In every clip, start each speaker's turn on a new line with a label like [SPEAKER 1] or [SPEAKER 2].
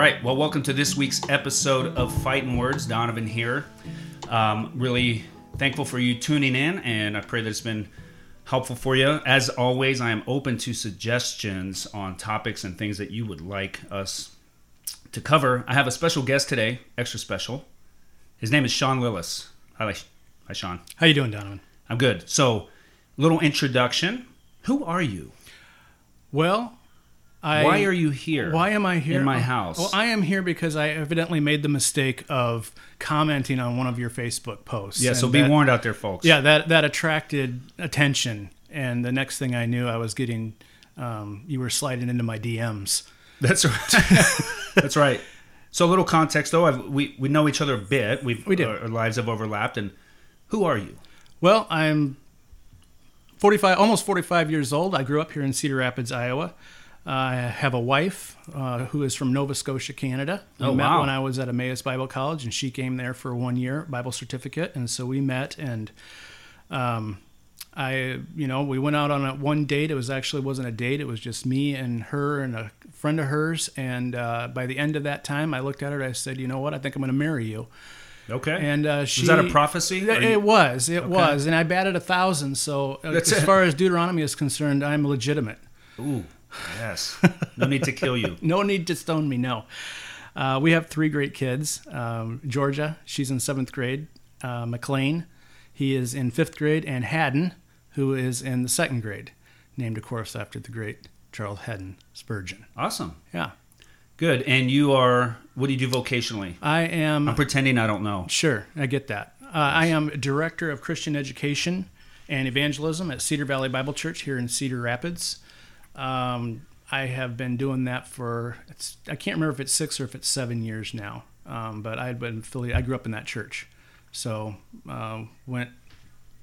[SPEAKER 1] All right. Well, welcome to this week's episode of Fighting Words. Donovan here. Um, really thankful for you tuning in, and I pray that it's been helpful for you. As always, I am open to suggestions on topics and things that you would like us to cover. I have a special guest today, extra special. His name is Sean Lillis. Hi, hi, Sean.
[SPEAKER 2] How you doing, Donovan?
[SPEAKER 1] I'm good. So, little introduction. Who are you?
[SPEAKER 2] Well, I,
[SPEAKER 1] Why are you here?
[SPEAKER 2] Why am I here
[SPEAKER 1] in my house?
[SPEAKER 2] Well, I am here because I evidently made the mistake of commenting on one of your Facebook posts.
[SPEAKER 1] yeah. So be
[SPEAKER 2] that-
[SPEAKER 1] warned out there, folks.
[SPEAKER 2] Yeah, that that attracted attention, and the next thing I knew, I was getting um, you were sliding into my DMs.
[SPEAKER 1] That's right. That's right. So, a little context though. I've, we we know each other a bit. We've
[SPEAKER 2] We do.
[SPEAKER 1] Our, our lives have overlapped. And who are you?
[SPEAKER 2] Well, I'm 45, almost 45 years old. I grew up here in Cedar Rapids, Iowa. I have a wife uh, who is from Nova Scotia, Canada. We
[SPEAKER 1] Oh,
[SPEAKER 2] met
[SPEAKER 1] wow.
[SPEAKER 2] when I was at Emmaus Bible College, and she came there for one year Bible certificate, and so we met. And um, I, you know, we went out on a one date. It was actually wasn't a date. It was just me and her and a friend of hers. And uh, by the end of that time, I looked at her. and I said, "You know what? I think I'm going to marry you."
[SPEAKER 1] Okay.
[SPEAKER 2] And uh, she
[SPEAKER 1] Was that a prophecy?
[SPEAKER 2] it,
[SPEAKER 1] you-
[SPEAKER 2] it was. It was, and I batted a thousand. So uh,
[SPEAKER 1] That's
[SPEAKER 2] as
[SPEAKER 1] it.
[SPEAKER 2] far as Deuteronomy is concerned, I'm legitimate.
[SPEAKER 1] Ooh, yes. No need to kill you.
[SPEAKER 2] No need to stone me. No. Uh, we have three great kids. Um, Georgia, she's in seventh grade. Uh, McLean, he is in fifth grade, and Haddon, who is in the second grade, named of course after the great Charles Haddon Spurgeon.
[SPEAKER 1] Awesome.
[SPEAKER 2] Yeah,
[SPEAKER 1] Good. And you are. What do you do vocationally?
[SPEAKER 2] I am.
[SPEAKER 1] I'm pretending I don't know.
[SPEAKER 2] Sure, I get that. Uh, I am director of Christian education and evangelism at Cedar Valley Bible Church here in Cedar Rapids. Um, I have been doing that for it's, I can't remember if it's six or if it's seven years now. Um, but I had been affiliated. I grew up in that church, so uh, went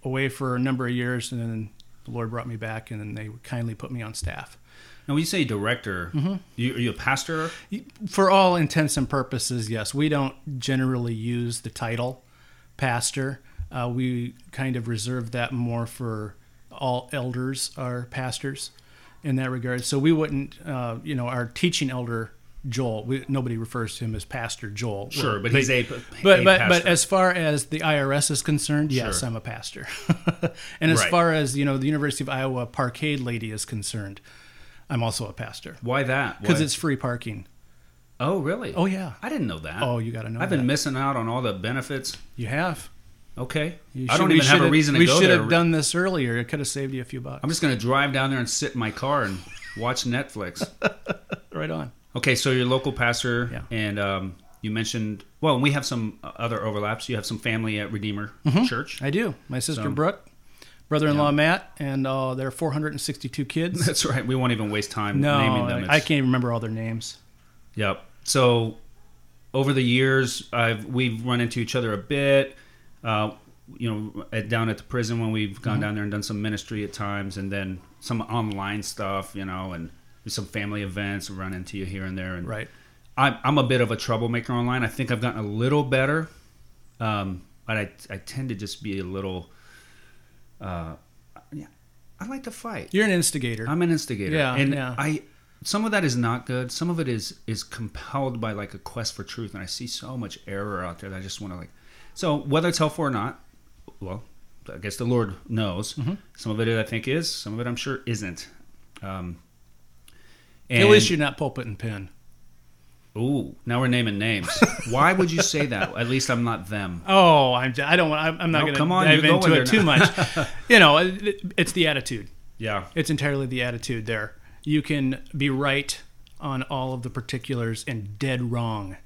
[SPEAKER 2] away for a number of years, and then the Lord brought me back, and then they kindly put me on staff.
[SPEAKER 1] Now, when you say director,
[SPEAKER 2] Mm-hmm.
[SPEAKER 1] you, are you a pastor?
[SPEAKER 2] For all intents and purposes, yes. We don't generally use the title pastor. Uh, we kind of reserve that more for all elders are pastors in that regard. So we wouldn't, uh, you know, our teaching elder Joel. We, nobody refers to him as Pastor Joel.
[SPEAKER 1] Sure, but he's a.
[SPEAKER 2] But
[SPEAKER 1] a
[SPEAKER 2] but but
[SPEAKER 1] pastor.
[SPEAKER 2] as far as the IRS is concerned, yes,
[SPEAKER 1] Sure.
[SPEAKER 2] I'm a pastor. and as
[SPEAKER 1] Right.
[SPEAKER 2] far as you know, the University of Iowa parkade lady is concerned, I'm also a pastor
[SPEAKER 1] why that?
[SPEAKER 2] because it's free parking.
[SPEAKER 1] Oh, really?
[SPEAKER 2] Oh yeah.
[SPEAKER 1] I didn't know that.
[SPEAKER 2] Oh, you got to know.
[SPEAKER 1] I've been
[SPEAKER 2] that.
[SPEAKER 1] missing out on all the benefits.
[SPEAKER 2] You have.
[SPEAKER 1] Okay.
[SPEAKER 2] You
[SPEAKER 1] I don't
[SPEAKER 2] we
[SPEAKER 1] even have a reason to
[SPEAKER 2] We
[SPEAKER 1] go
[SPEAKER 2] should have done this earlier. It could have saved you a few bucks.
[SPEAKER 1] I'm just going to drive down there and sit in my car and watch Netflix.
[SPEAKER 2] right on.
[SPEAKER 1] Okay, so you're local pastor,
[SPEAKER 2] Yeah.
[SPEAKER 1] and um, you mentioned well, we have some other overlaps. You have some family at Redeemer Church.
[SPEAKER 2] I do. My sister
[SPEAKER 1] So-
[SPEAKER 2] Brooke, brother-in-law Matt, and uh, their 462 kids.
[SPEAKER 1] That's right. We won't even waste time
[SPEAKER 2] no,
[SPEAKER 1] naming them.
[SPEAKER 2] I can't even remember all their names.
[SPEAKER 1] Yep. So over the years, I've we've run into each other a bit. Uh, you know, at, down at the prison when we've
[SPEAKER 2] Mm-hmm.
[SPEAKER 1] gone down there and done some ministry at times, and then some online stuff. You know, and some family events. Run into you here and there, and
[SPEAKER 2] Right.
[SPEAKER 1] I'm, I'm a bit of a troublemaker online. I think I've gotten a little better, um, but I, I tend to just be a little. Uh, yeah, I like to fight.
[SPEAKER 2] You're an instigator.
[SPEAKER 1] I'm an instigator.
[SPEAKER 2] Yeah,
[SPEAKER 1] and
[SPEAKER 2] yeah.
[SPEAKER 1] I some of that is not good. Some of it is is compelled by like a quest for truth, and I see so much error out there that I just want to like. So whether it's helpful or not, well, I guess the Lord knows.
[SPEAKER 2] Mm-hmm.
[SPEAKER 1] Some of it I think is, some of it I'm sure isn't. Um,
[SPEAKER 2] At
[SPEAKER 1] and-
[SPEAKER 2] least you're not pulpit and pen.
[SPEAKER 1] Ooh, now we're naming names. Why would you say that? At least I'm not them.
[SPEAKER 2] Oh, I'm. I don't. want- I'm, I'm not
[SPEAKER 1] No,
[SPEAKER 2] going to
[SPEAKER 1] come on,
[SPEAKER 2] dive into it too much. you know, it, it's the attitude.
[SPEAKER 1] Yeah.
[SPEAKER 2] It's entirely the attitude there. You can be right on all of the particulars and dead wrong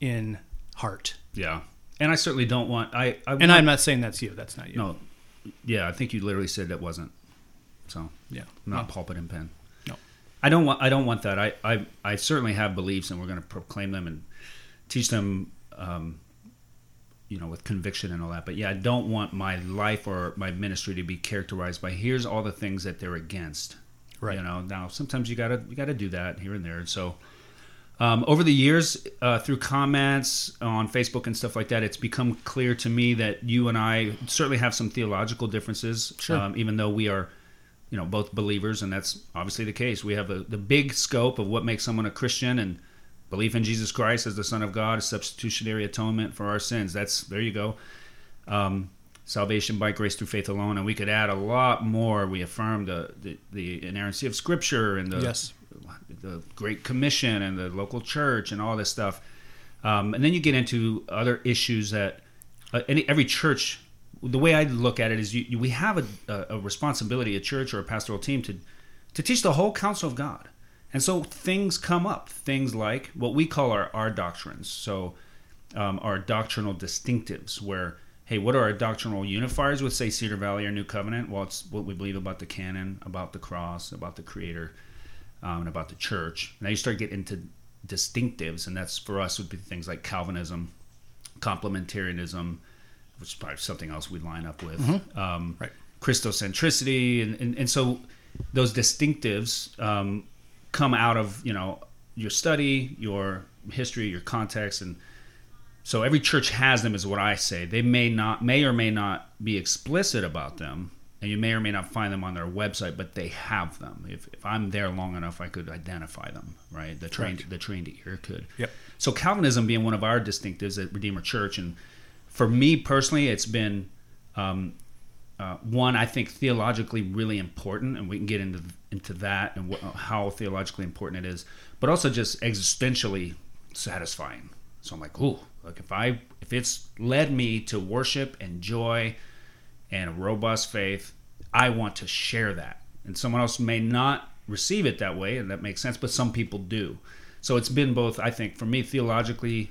[SPEAKER 2] in heart.
[SPEAKER 1] Yeah. And I certainly don't want I, I
[SPEAKER 2] And I'm not saying that's you. That's not you.
[SPEAKER 1] no. Yeah, I think you literally said that wasn't. So
[SPEAKER 2] Yeah.
[SPEAKER 1] Not pulpit and pen.
[SPEAKER 2] No.
[SPEAKER 1] I don't want. I don't want that. I. I, I certainly have beliefs, and we're going to proclaim them and teach them. Um, you know, with conviction and all that. But yeah, I don't want my life or my ministry to be characterized by here's all the things that they're against.
[SPEAKER 2] Right.
[SPEAKER 1] You know. Now, sometimes you gotta you gotta do that here and there. And so, um, over the years, uh, through comments on Facebook and stuff like that, it's become clear to me that you and I certainly have some theological differences.
[SPEAKER 2] Sure.
[SPEAKER 1] Um, even though we are, you know, both believers, and that's obviously the case. We have a, the big scope of what makes someone a Christian, and belief in Jesus Christ as the Son of God, a substitutionary atonement for our sins. That's there you go. Um, salvation by grace through faith alone, and we could add a lot more. We affirm the the, the inerrancy of Scripture and the
[SPEAKER 2] Yes.
[SPEAKER 1] The Great Commission and the local church and all this stuff. Um, and then you get into other issues that uh, any, every church. The way I look at it is, you, you, we have a, a, responsibility, a church or a pastoral team, to to teach the whole counsel of God. And so things come up, things like what we call our, our doctrines. So um, our doctrinal distinctives, where, hey, what are our doctrinal unifiers with, say, Cedar Valley or New Covenant? Well, it's what we believe about the canon, about the cross, about the Creator, um, and about the church. Now you start getting into distinctives, and that's for us would be things like Calvinism, complementarianism, which is probably something else we'd line up with. Um,
[SPEAKER 2] Right.
[SPEAKER 1] Christocentricity, and, and, and so those distinctives um, come out of you know your study, your history, your context, and so every church has them, is what I say. They may not, may or may not be explicit about them, and you may or may not find them on their website, but they have them. If, if I'm there long enough, I could identify them, right? The trained,
[SPEAKER 2] Correct.
[SPEAKER 1] the trained ear could.
[SPEAKER 2] Yep.
[SPEAKER 1] So Calvinism being one of our distinctives at Redeemer Church, and for me personally, it's been um, uh, one I think theologically really important, and we can get into into that and wh- how theologically important it is, but also just existentially satisfying. So I'm like, ooh, like if I if it's led me to worship and joy and a robust faith, I want to share that. And someone else may not receive it that way, and that makes sense, but some people do. So it's been both, I think, for me, theologically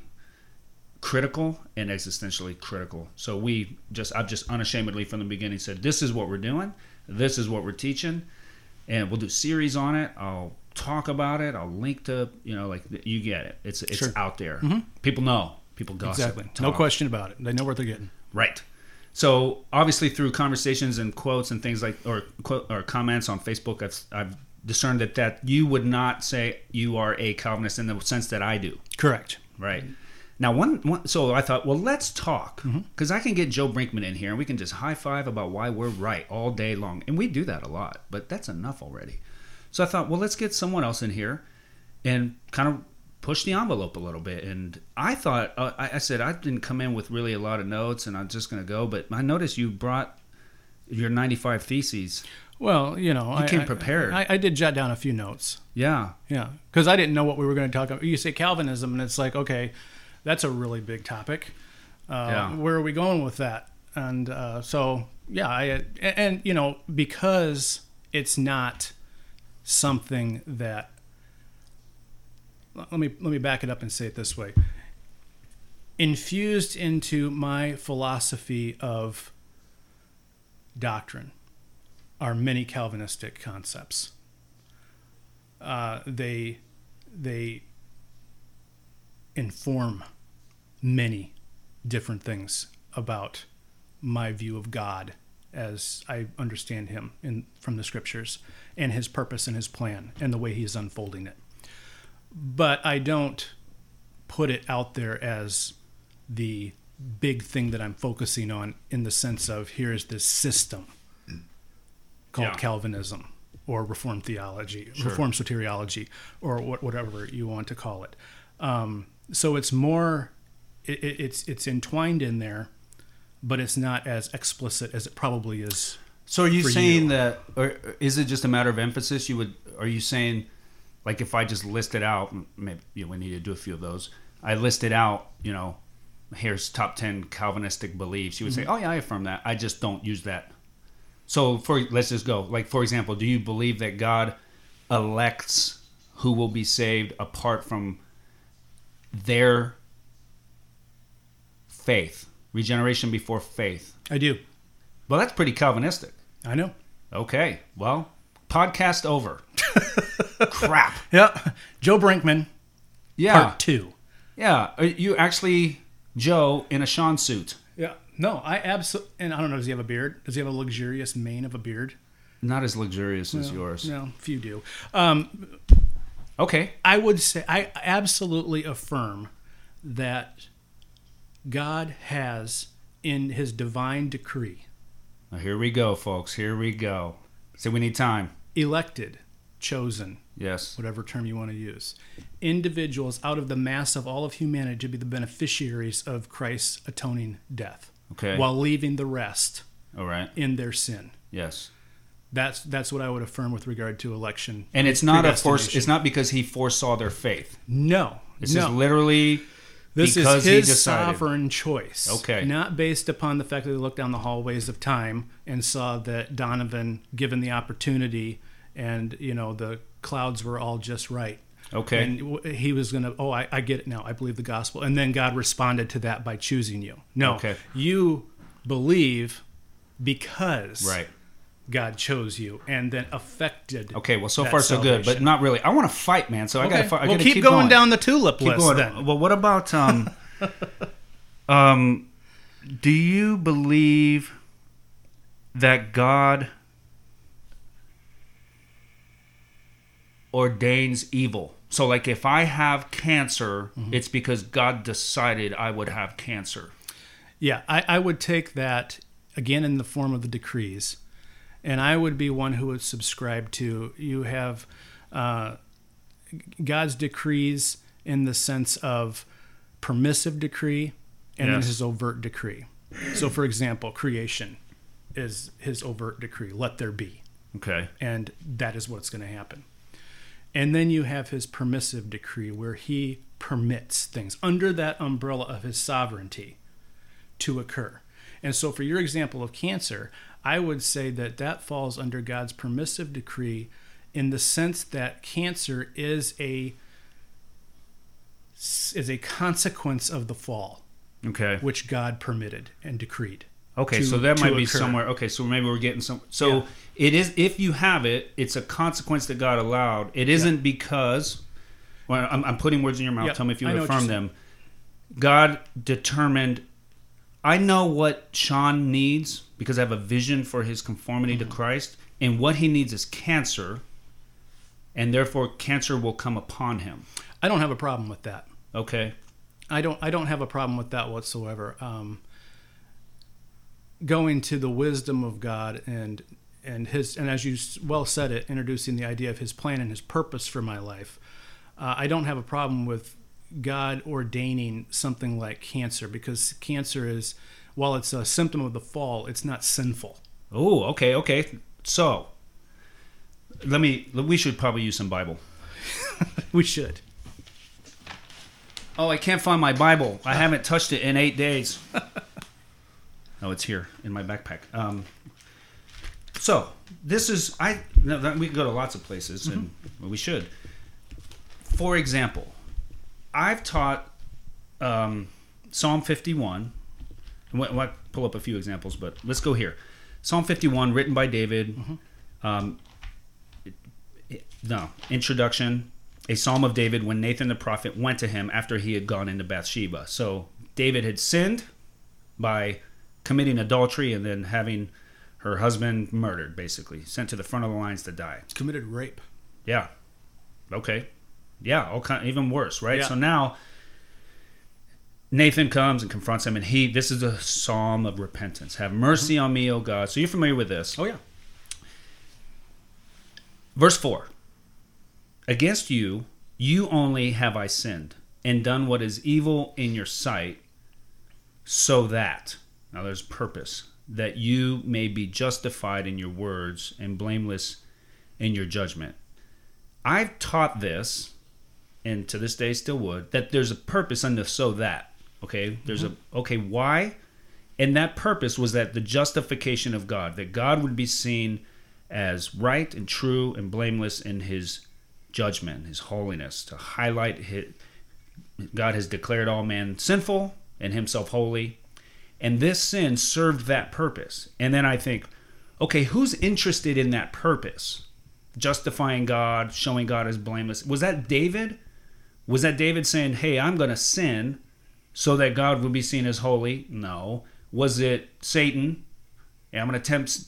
[SPEAKER 1] critical and existentially critical. So we just, I've just unashamedly from the beginning said, this is what we're doing, this is what we're teaching, and we'll do series on it. I'll talk about it. I'll link to, you know, like you get it. It's it's
[SPEAKER 2] Sure.
[SPEAKER 1] out there. Mm-hmm. People know. People gossip.
[SPEAKER 2] Exactly. No question about it. They know what they're getting.
[SPEAKER 1] Right. So obviously through conversations and quotes and things like or or comments on Facebook, I've, I've discerned that that you would not say you are a Calvinist in the sense that I do.
[SPEAKER 2] Correct.
[SPEAKER 1] Right. Now, one, one so I thought, well, let's talk mm-hmm. because I can get Joe Brinkman in here and we can just high five about why we're right all day long, and we do that a lot, but that's enough already. So I thought, well, let's get someone else in here and kind of push the envelope a little bit. And I thought, uh, I, I said I didn't come in with really a lot of notes, and I'm just going to go. But I noticed you brought your 95 theses.
[SPEAKER 2] Well, you know, I
[SPEAKER 1] came prepared.
[SPEAKER 2] I, I did jot down a few notes.
[SPEAKER 1] Yeah,
[SPEAKER 2] Yeah, because I didn't know what we were going to talk about. You say Calvinism, and it's like, okay, that's a really big topic. Uh,
[SPEAKER 1] Yeah.
[SPEAKER 2] Where are we going with that? And uh, so, yeah, I and you know because it's not something that. Let me let me back it up and say it this way. Infused into my philosophy of doctrine are many Calvinistic concepts uh, they they inform many different things about my view of God as I understand him in from the scriptures and his purpose and his plan and the way he is unfolding it. But I don't put it out there as the big thing that I'm focusing on in the sense of here's this system called
[SPEAKER 1] Yeah.
[SPEAKER 2] Calvinism or Reformed theology, Reformed soteriology, or what, whatever you want to call it. Um, so it's more, it- it's it's entwined in there, but it's not as explicit as it probably is.
[SPEAKER 1] So are you saying
[SPEAKER 2] you.
[SPEAKER 1] that, or is it just a matter of emphasis? You would, are you saying, like, if I just listed out, maybe you know, we need to do a few of those. I listed out, you know, here's top ten Calvinistic beliefs. You would say, mm-hmm. oh yeah, I affirm that. I just don't use that. So for let's just go. Like for example, do you believe that God elects who will be saved apart from their faith, regeneration before faith?
[SPEAKER 2] I do.
[SPEAKER 1] Well, that's pretty Calvinistic.
[SPEAKER 2] I know.
[SPEAKER 1] Okay, well, podcast over. Crap.
[SPEAKER 2] Yep. Joe Brinkman,
[SPEAKER 1] Yeah,
[SPEAKER 2] part two.
[SPEAKER 1] yeah. Are You actually, Joe, in a Sean suit.
[SPEAKER 2] Yeah. No, I absolutely, and I don't know, does he have a beard? Does he have a luxurious mane of a beard?
[SPEAKER 1] Not as luxurious as yours.
[SPEAKER 2] No, few do. Um,
[SPEAKER 1] Okay.
[SPEAKER 2] I would say I absolutely affirm that God has, in His divine decree,
[SPEAKER 1] Now, here we go, folks. Here we go. So we need time.
[SPEAKER 2] elected, chosen,
[SPEAKER 1] Yes.
[SPEAKER 2] whatever term you want to use, individuals out of the mass of all of humanity to be the beneficiaries of Christ's atoning death,
[SPEAKER 1] Okay.
[SPEAKER 2] while leaving the rest
[SPEAKER 1] All right.
[SPEAKER 2] in their sin.
[SPEAKER 1] Yes.
[SPEAKER 2] That's that's what I would affirm with regard to election.
[SPEAKER 1] And it's not a force. It's not because he foresaw their faith.
[SPEAKER 2] No,
[SPEAKER 1] This
[SPEAKER 2] no.
[SPEAKER 1] is literally
[SPEAKER 2] This
[SPEAKER 1] because
[SPEAKER 2] is his sovereign choice.
[SPEAKER 1] Okay.
[SPEAKER 2] Not based upon the fact that they looked down the hallways of time and saw that Donovan, given the opportunity, and you know the clouds were all just right.
[SPEAKER 1] Okay.
[SPEAKER 2] And he was going to, oh, I, I get it now. I believe the gospel. And then God responded to that by choosing you. No,
[SPEAKER 1] Okay.
[SPEAKER 2] you believe because
[SPEAKER 1] right.
[SPEAKER 2] God chose you and then affected.
[SPEAKER 1] Okay. Well, so far so good, but not really. I want to fight, man. So I gotta. Fight. I
[SPEAKER 2] well,
[SPEAKER 1] gotta
[SPEAKER 2] keep, going, down the tulip
[SPEAKER 1] Keep
[SPEAKER 2] list
[SPEAKER 1] going.
[SPEAKER 2] then.
[SPEAKER 1] Well, what about um, um, do you believe that God ordains evil? So, like, if I have cancer,
[SPEAKER 2] Mm-hmm.
[SPEAKER 1] it's because God decided I would have cancer.
[SPEAKER 2] Yeah, I, I would take that again in the form of the decrees, and I would be one who would subscribe to you have uh, God's decrees in the sense of permissive decree and then his overt decree. So, for example, creation is his overt decree let there be,
[SPEAKER 1] Okay.
[SPEAKER 2] and that is what's going to happen. And then you have his permissive decree where he permits things under that umbrella of his sovereignty to occur. And so, for your example of cancer, I would say that that falls under God's permissive decree in the sense that cancer is a is a consequence of the fall,
[SPEAKER 1] Okay.
[SPEAKER 2] which God permitted and decreed.
[SPEAKER 1] Okay,
[SPEAKER 2] to-
[SPEAKER 1] so that might be somewhere. Okay, so maybe we're getting some. So
[SPEAKER 2] Yeah.
[SPEAKER 1] it is if you have it, it's a consequence that God allowed. It isn't because. Well, I'm, I'm putting words in your mouth.
[SPEAKER 2] Yeah,
[SPEAKER 1] Tell me if you
[SPEAKER 2] I
[SPEAKER 1] would
[SPEAKER 2] know what
[SPEAKER 1] affirm them. God determined. I know what Sean needs because I have a vision for his conformity
[SPEAKER 2] Mm-hmm.
[SPEAKER 1] to Christ, and what he needs is cancer, and therefore cancer will come upon him.
[SPEAKER 2] I don't have a problem with that.
[SPEAKER 1] Okay.
[SPEAKER 2] I don't I don't have a problem with that whatsoever. Um, going to the wisdom of God and and his and as you well said it, introducing the idea of his plan and his purpose for my life. Uh, I don't have a problem with God ordaining something like cancer because cancer is while it's a symptom of the fall, it's not sinful.
[SPEAKER 1] Oh, okay, okay. So let me. We should probably use some Bible.
[SPEAKER 2] We should.
[SPEAKER 1] Oh, I can't find my Bible. I haven't touched it in eight days. oh, it's here in my backpack. Um, so this is I. No, that- we can go to lots of places, and we should. For example, I've taught um, Psalm fifty-one. and what- what- pull up a few examples, but let's go here. Psalm fifty-one, written by David. Um, it- it- no introduction a psalm of David when Nathan the prophet went to him after he had gone into Bathsheba. So David had sinned by committing adultery and then having her husband murdered, basically sent to the front of the lines to die.
[SPEAKER 2] Committed rape.
[SPEAKER 1] Yeah. Okay. Yeah. All kind, even worse, right?
[SPEAKER 2] Yeah.
[SPEAKER 1] So now Nathan comes and confronts him, and he. This is a psalm of repentance. Have mercy on me, O God. So you're familiar with this.
[SPEAKER 2] Oh yeah.
[SPEAKER 1] Verse 4 Against you, you only have I sinned, and done what is evil in your sight, so that, now there's purpose, that you may be justified in your words and blameless in your judgment. I've taught this, and to this day still would, that there's a purpose under so that. Okay? There's a, mm-hmm. okay, why? And that purpose was that the justification of God, that God would be seen as right and true and blameless in his judgment, his holiness, to highlight his, God has declared all men sinful and himself holy. And this sin served that purpose. And then I think, okay, who's interested in that purpose? Justifying God, showing God as blameless. Was that David? Was that David saying, hey, I'm going to sin so that God would be seen as holy? No. Was it Satan? Yeah, I'm going to tempt,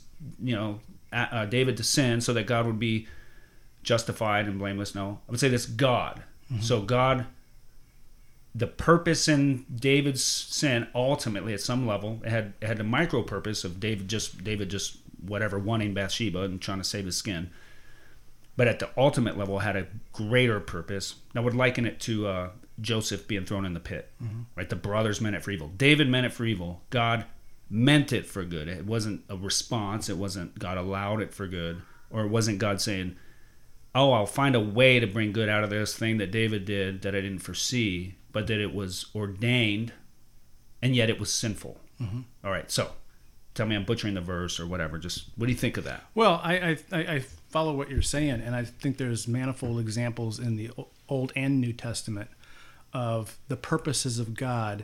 [SPEAKER 1] you know, uh, David to sin so that God would be justified and blameless. No, I would say this God. So God, the purpose in David's sin, ultimately at some level, it had it had the micro purpose of David just David just whatever wanting Bathsheba and trying to save his skin. but at the ultimate level had a greater purpose. I would liken it to uh, Joseph being thrown in the pit. Right, the brothers meant it for evil. David meant it for evil. God meant it for good. It wasn't a response. It wasn't God allowed it for good, or it wasn't God saying, "Oh, I'll find a way to bring good out of this thing that David did that I didn't foresee," but that it was ordained, and yet it was sinful. All right, so tell me I'm butchering the verse or whatever. Just what do you think of that?
[SPEAKER 2] Well, I, I, I follow what you're saying, and I think there's manifold examples in the Old and New Testament of the purposes of God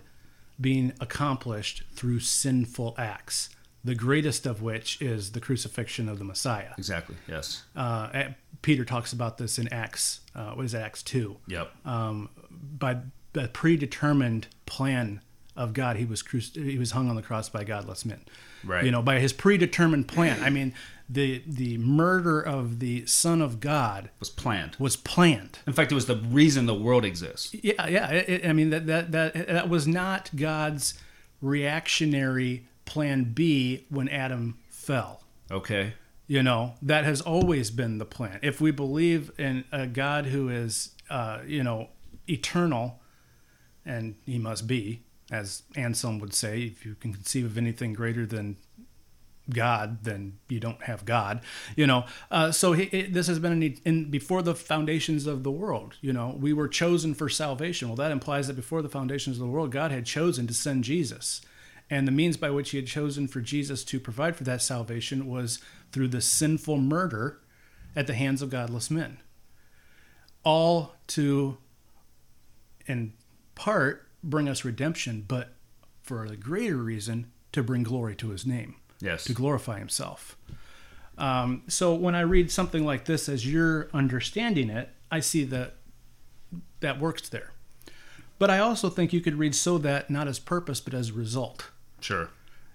[SPEAKER 2] being accomplished through sinful acts. The greatest of which is the crucifixion of the Messiah.
[SPEAKER 1] Exactly. Yes.
[SPEAKER 2] Uh, Peter talks about this in Acts. Uh, what is it, Acts two?
[SPEAKER 1] Yep.
[SPEAKER 2] um, by the predetermined plan of God, he was cruci- he was hung on the cross by godless men.
[SPEAKER 1] Right.
[SPEAKER 2] You know, by his predetermined plan. I mean, the the murder of the Son of God
[SPEAKER 1] was planned.
[SPEAKER 2] was planned.
[SPEAKER 1] In fact, it was the reason the world exists.
[SPEAKER 2] Yeah, yeah. It- I mean that that that that was not God's reactionary plan B when Adam fell.
[SPEAKER 1] Okay.
[SPEAKER 2] You know, that has always been the plan. If we believe in a God who is, uh, you know, eternal, and he must be, as Anselm would say, if you can conceive of anything greater than God, then you don't have God. You know, uh, so he, it, this has been in, in before the foundations of the world. You know, we were chosen for salvation. Well, that implies that before the foundations of the world, God had chosen to send Jesus, and the means by which He had chosen for Jesus to provide for that salvation was through the sinful murder at the hands of godless men. All to, in part, bring us redemption, but for a greater reason, to bring glory to His name
[SPEAKER 1] Yes.
[SPEAKER 2] to glorify himself. Um, so when I read something like this as you're understanding it, I see that that works there. But I also think you could read so that not as purpose but as result.
[SPEAKER 1] Sure.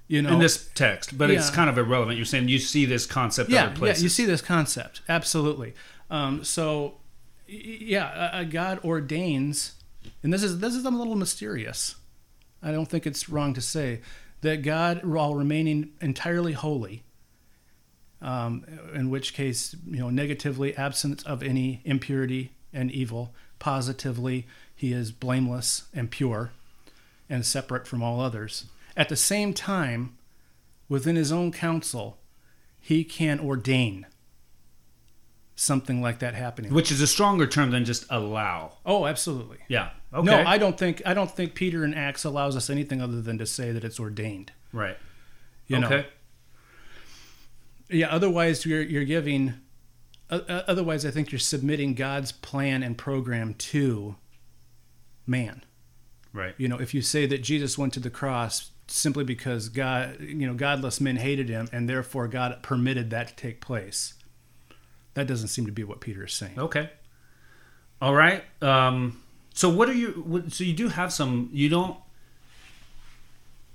[SPEAKER 2] You know,
[SPEAKER 1] In this text, but it's kind of irrelevant. You're saying you see this concept
[SPEAKER 2] yeah,
[SPEAKER 1] other
[SPEAKER 2] yeah,
[SPEAKER 1] places.
[SPEAKER 2] you see this concept absolutely. Um, so yeah, a God ordains, and this is this is a little mysterious. I don't think it's wrong to say that God, while remaining entirely holy, um, in which case you know negatively absent of any impurity and evil, positively he is blameless and pure, and separate from all others. At the same time, within his own counsel, he can ordain something like that happening.
[SPEAKER 1] Which is a stronger term than just allow.
[SPEAKER 2] Oh, absolutely.
[SPEAKER 1] Yeah. Okay.
[SPEAKER 2] No, I don't think I don't think Peter in Acts allows us anything other than to say that it's ordained.
[SPEAKER 1] right.
[SPEAKER 2] You know.
[SPEAKER 1] okay.
[SPEAKER 2] Yeah. Otherwise, you're you're giving. Uh, otherwise, I think you're submitting God's plan and program to man.
[SPEAKER 1] Right.
[SPEAKER 2] You know, if you say that Jesus went to the cross simply because God, you know, godless men hated him, and therefore God permitted that to take place, that doesn't seem to be what Peter is saying.
[SPEAKER 1] Okay. All right. Um, so what are you? So you do have some. You don't.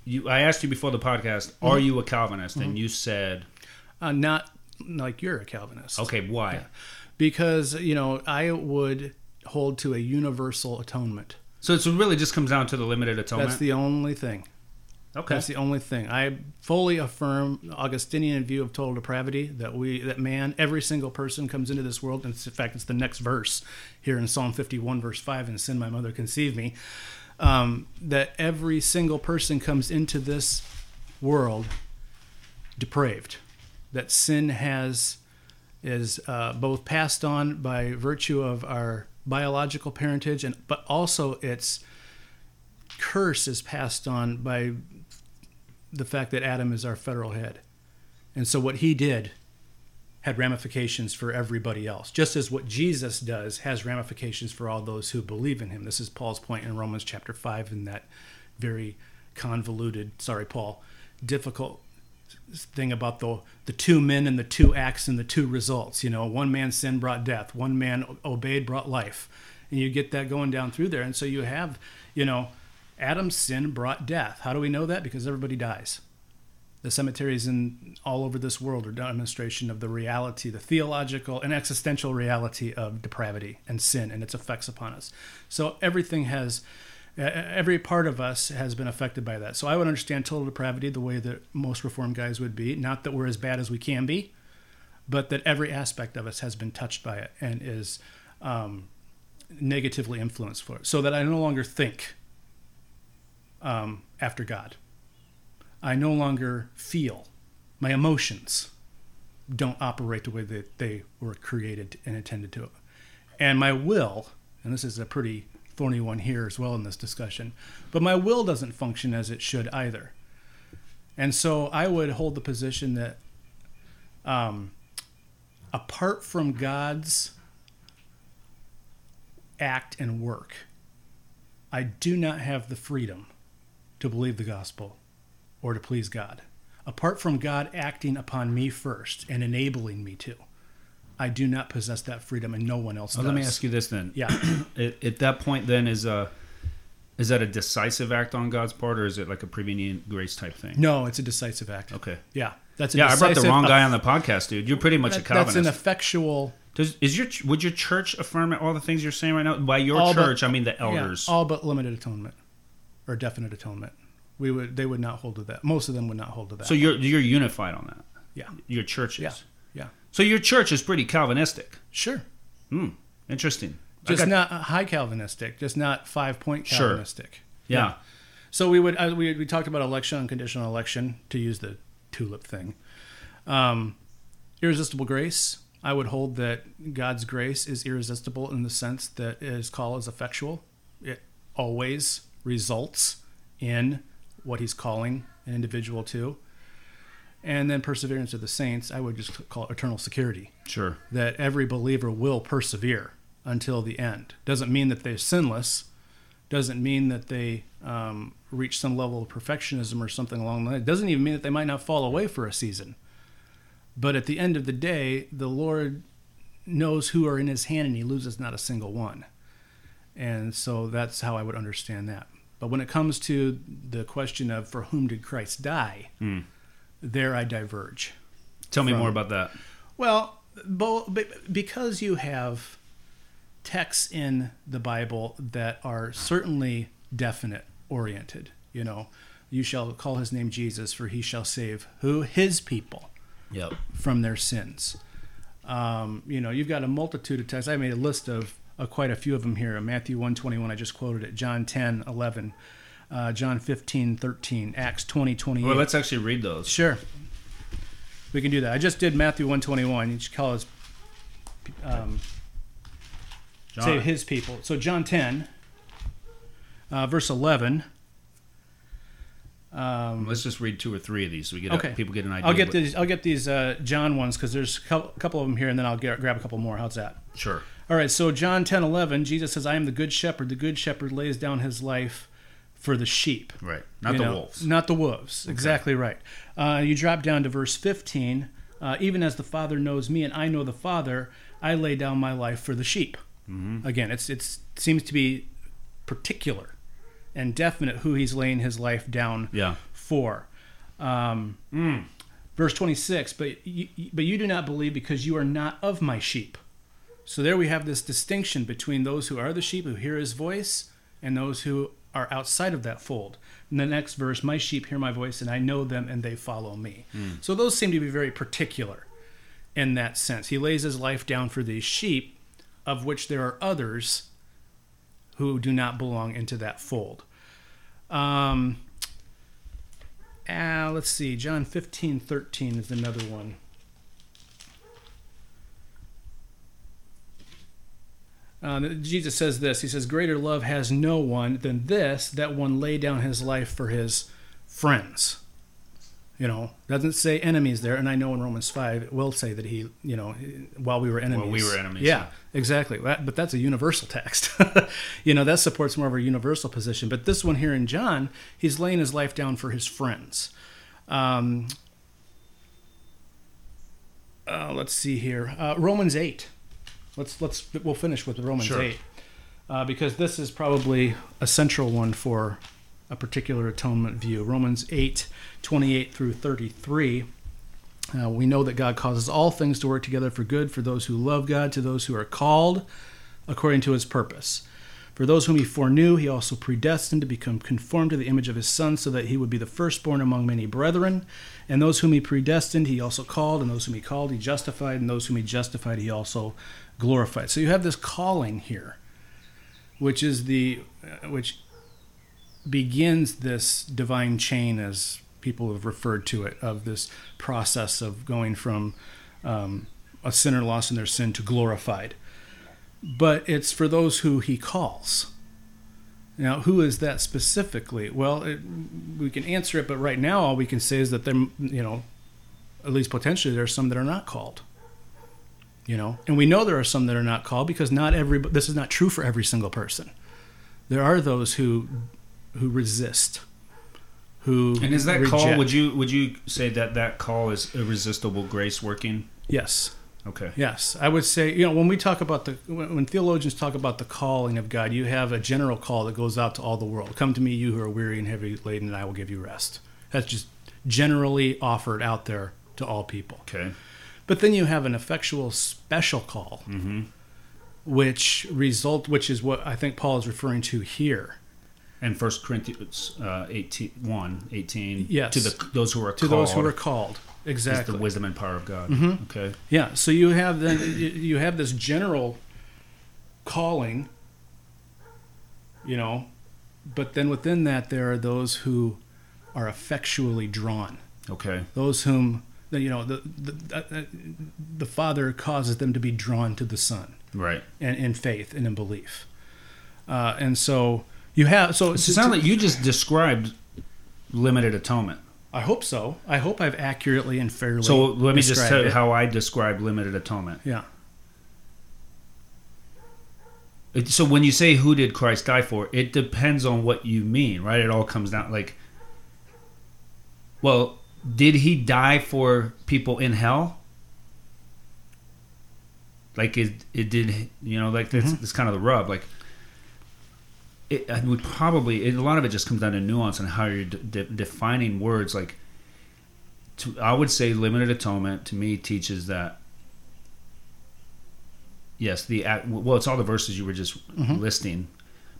[SPEAKER 1] You. I asked you before the podcast. Are
[SPEAKER 2] Mm-hmm.
[SPEAKER 1] you a Calvinist? And you said,
[SPEAKER 2] Uh, not like you're a Calvinist.
[SPEAKER 1] okay. Why?
[SPEAKER 2] because you know I would hold to a universal atonement.
[SPEAKER 1] So it really just comes down to the limited atonement.
[SPEAKER 2] That's the only thing.
[SPEAKER 1] Okay.
[SPEAKER 2] That's the only thing. I fully affirm Augustinian view of total depravity that we that man, every single person comes into this world, and in fact, it's the next verse here in Psalm 51, verse five, and sin my mother conceived me. Um, that every single person comes into this world depraved. That sin has is uh, both passed on by virtue of our biological parentage, and but also its curse is passed on by the fact that Adam is our federal head. And so what he did had ramifications for everybody else, just as what Jesus does has ramifications for all those who believe in him. This is Paul's point in Romans chapter 5 in that very convoluted, sorry, Paul, difficult thing about the the two men and the two acts and the two results. You know, one man's sin brought death, one man obeyed brought life, and you get that going down through there. And so you have, you know, Adam's sin brought death. How do we know that? Because everybody dies. The cemeteries in all over this world are demonstration of the reality, the theological and existential reality of depravity and sin and its effects upon us. So everything has every part of us has been affected by that. So I would understand total depravity the way that most reformed guys would be. Not that we're as bad as we can be, but that every aspect of us has been touched by it and is um, negatively influenced for it. So that I no longer think um, after God. I no longer feel. My emotions don't operate the way that they were created and intended to. And my will, and this is a pretty thorny one here as well in this discussion, but my will doesn't function as it should either. And so I would hold the position that um, apart from God's act and work, I do not have the freedom to believe the gospel or to please God. Apart from God acting upon me first and enabling me to, I do not possess that freedom, and no one else
[SPEAKER 1] Well,
[SPEAKER 2] does.
[SPEAKER 1] let me ask you this then.
[SPEAKER 2] Yeah.
[SPEAKER 1] at, at that point, then is a is that a decisive act on God's part, or is it like a prevenient grace type thing?
[SPEAKER 2] No, it's a decisive act.
[SPEAKER 1] Okay.
[SPEAKER 2] Yeah, that's a
[SPEAKER 1] Yeah, I brought the wrong guy on the podcast, dude. You're pretty much a
[SPEAKER 2] That- that's an effectual.
[SPEAKER 1] Does, is your would your church affirm all the things you're saying right now? By your
[SPEAKER 2] All but-
[SPEAKER 1] church, I mean the
[SPEAKER 2] yeah,
[SPEAKER 1] elders.
[SPEAKER 2] all but limited atonement or definite atonement. We would they would not hold to that. Most of them would not hold to that.
[SPEAKER 1] so you're you're unified on that.
[SPEAKER 2] yeah,
[SPEAKER 1] Your church is.
[SPEAKER 2] yeah, yeah.
[SPEAKER 1] So your church is pretty Calvinistic.
[SPEAKER 2] Sure.
[SPEAKER 1] Hmm. Interesting.
[SPEAKER 2] Just
[SPEAKER 1] got-
[SPEAKER 2] not high Calvinistic, just not five point
[SPEAKER 1] Sure.
[SPEAKER 2] Calvinistic.
[SPEAKER 1] Yeah.
[SPEAKER 2] So we would uh, we we talked about election, unconditional election, to use the tulip thing. Um, irresistible grace. I would hold that God's grace is irresistible in the sense that His call is effectual. It always results in what He's calling an individual to. And then perseverance of the saints, I would just call it eternal security
[SPEAKER 1] Sure.
[SPEAKER 2] that every believer will persevere until the end. Doesn't mean that they're sinless. Doesn't mean that they um, reach some level of perfectionism or something along the line. Doesn't even mean that they might not fall away for a season. But at the end of the day, the Lord knows who are in His hand, and He loses not a single one. And so that's how I would understand that. But when it comes to the question of for whom did Christ die,
[SPEAKER 1] Hmm.
[SPEAKER 2] there I diverge.
[SPEAKER 1] Tell me
[SPEAKER 2] From-
[SPEAKER 1] more about that.
[SPEAKER 2] Well, bo- because you have texts in the Bible that are certainly definite oriented, you know, you shall call his name Jesus, for he shall save who? His people
[SPEAKER 1] Yep.
[SPEAKER 2] from their sins. Um, you know, you've got a multitude of texts. I made a list of uh, quite a few of them here. Matthew 121, I just quoted it. John 10, 11. Uh, John 15, 13. Acts 20, 28.
[SPEAKER 1] Well, let's actually read those.
[SPEAKER 2] Sure. We can do that. I just did Matthew 121. You should call us um,
[SPEAKER 1] John.
[SPEAKER 2] say his people. So John 10, uh, verse 11. Um,
[SPEAKER 1] Let's just read two or three of these so we get
[SPEAKER 2] okay.
[SPEAKER 1] people get an idea.
[SPEAKER 2] I'll get these. I'll get these uh, John ones because there's a couple of them here, and then I'll get, grab a couple more. How's that?
[SPEAKER 1] Sure.
[SPEAKER 2] All right. So John 10, 11. Jesus says, "I am the good shepherd. The good shepherd lays down his life for the sheep."
[SPEAKER 1] Right. Not
[SPEAKER 2] You
[SPEAKER 1] the
[SPEAKER 2] know,
[SPEAKER 1] wolves.
[SPEAKER 2] Not the wolves. Exactly right. Uh, you drop down to verse 15. Uh, Even as the Father knows me and I know the Father, I lay down my life for the sheep.
[SPEAKER 1] Mm-hmm.
[SPEAKER 2] Again, it's it's seems to be particular and definite who he's laying his life down
[SPEAKER 1] Yeah.
[SPEAKER 2] for. Um, Verse 26, but you, but you do not believe because you are not of my sheep. So there we have this distinction between those who are the sheep, who hear his voice, and those who are outside of that fold. In the next verse, my sheep hear my voice, and I know them, and they follow me. So those seem to be very particular in that sense. He lays his life down for these sheep, of which there are others who do not belong into that fold. Um, uh, let's see. John 15, 13 is another one. Uh, Jesus says this. He says, Greater love has no one than this, that one lay down his life for his friends. You know, doesn't say enemies there. And I know in Romans 5, it will say that he, you know, while we were enemies.
[SPEAKER 1] While we were enemies,
[SPEAKER 2] Yeah,
[SPEAKER 1] yeah.
[SPEAKER 2] exactly. That, but that's a universal text. you know, that supports more of a universal position. But this one here in John, he's laying his life down for his friends. Um, uh, let's see here. Uh, Romans 8. Let's let's we'll finish with Romans
[SPEAKER 1] Sure.
[SPEAKER 2] 8 uh, because this is probably a central one for a particular atonement view. Romans 8, 28 through 33. Uh, we know that God causes all things to work together for good for those who love God, to those who are called according to his purpose. For those whom he foreknew, he also predestined to become conformed to the image of his Son, so that he would be the firstborn among many brethren. And those whom he predestined, he also called. And those whom he called, he justified. And those whom he justified, he also glorified. So you have this calling here, which is the uh, which begins this divine chain, as people have referred to it, of this process of going from um, a sinner lost in their sin to glorified but it's for those who he calls. Now, who is that specifically? Well, it, we can answer it, but right now all we can say is that there, you know, at least potentially there are some that are not called. You know, and we know there are some that are not called because not every this is not true for every single person. There are those who who resist. Who
[SPEAKER 1] And is that call? Would you would you say that that call is irresistible grace working?
[SPEAKER 2] Yes.
[SPEAKER 1] Okay.
[SPEAKER 2] Yes, I would say you know when we talk about the when when theologians talk about the calling of God, you have a general call that goes out to all the world. Come to me, you who are weary and heavy laden, and I will give you rest. That's just generally offered out there to all people.
[SPEAKER 1] Okay.
[SPEAKER 2] But then you have an effectual special call,
[SPEAKER 1] Mm-hmm.
[SPEAKER 2] which result which is what I think Paul is referring to here.
[SPEAKER 1] And First Corinthians uh, 18, 1, 18,
[SPEAKER 2] Yes.
[SPEAKER 1] to the those who are
[SPEAKER 2] To
[SPEAKER 1] called,
[SPEAKER 2] those who are called, exactly.
[SPEAKER 1] the wisdom and power of God.
[SPEAKER 2] Mhm.
[SPEAKER 1] Okay.
[SPEAKER 2] Yeah, so you have then you have this general calling, you know, but then within that there are those who are effectually drawn.
[SPEAKER 1] Okay.
[SPEAKER 2] Those whom you know the the, uh, the Father causes them to be drawn to the Son
[SPEAKER 1] Right.
[SPEAKER 2] and in faith and in belief, uh, and so you have so
[SPEAKER 1] It sounds like you just described limited atonement.
[SPEAKER 2] I hope so. I hope I've accurately and fairly.
[SPEAKER 1] So let me just tell you
[SPEAKER 2] it.
[SPEAKER 1] how I describe limited atonement.
[SPEAKER 2] Yeah.
[SPEAKER 1] So when you say who did Christ die for, it depends on what you mean, right? It all comes down like, well, did he die for people in hell? Like it, it did, you know, like that's,
[SPEAKER 2] Mhm.
[SPEAKER 1] that's kind of the rub. Like, it I would probably it, a lot of it just comes down to nuance and how you're de- de- defining words. Like, to, I would say limited atonement to me teaches that. Yes, the well, it's all the verses you were just
[SPEAKER 2] Mhm.
[SPEAKER 1] listing.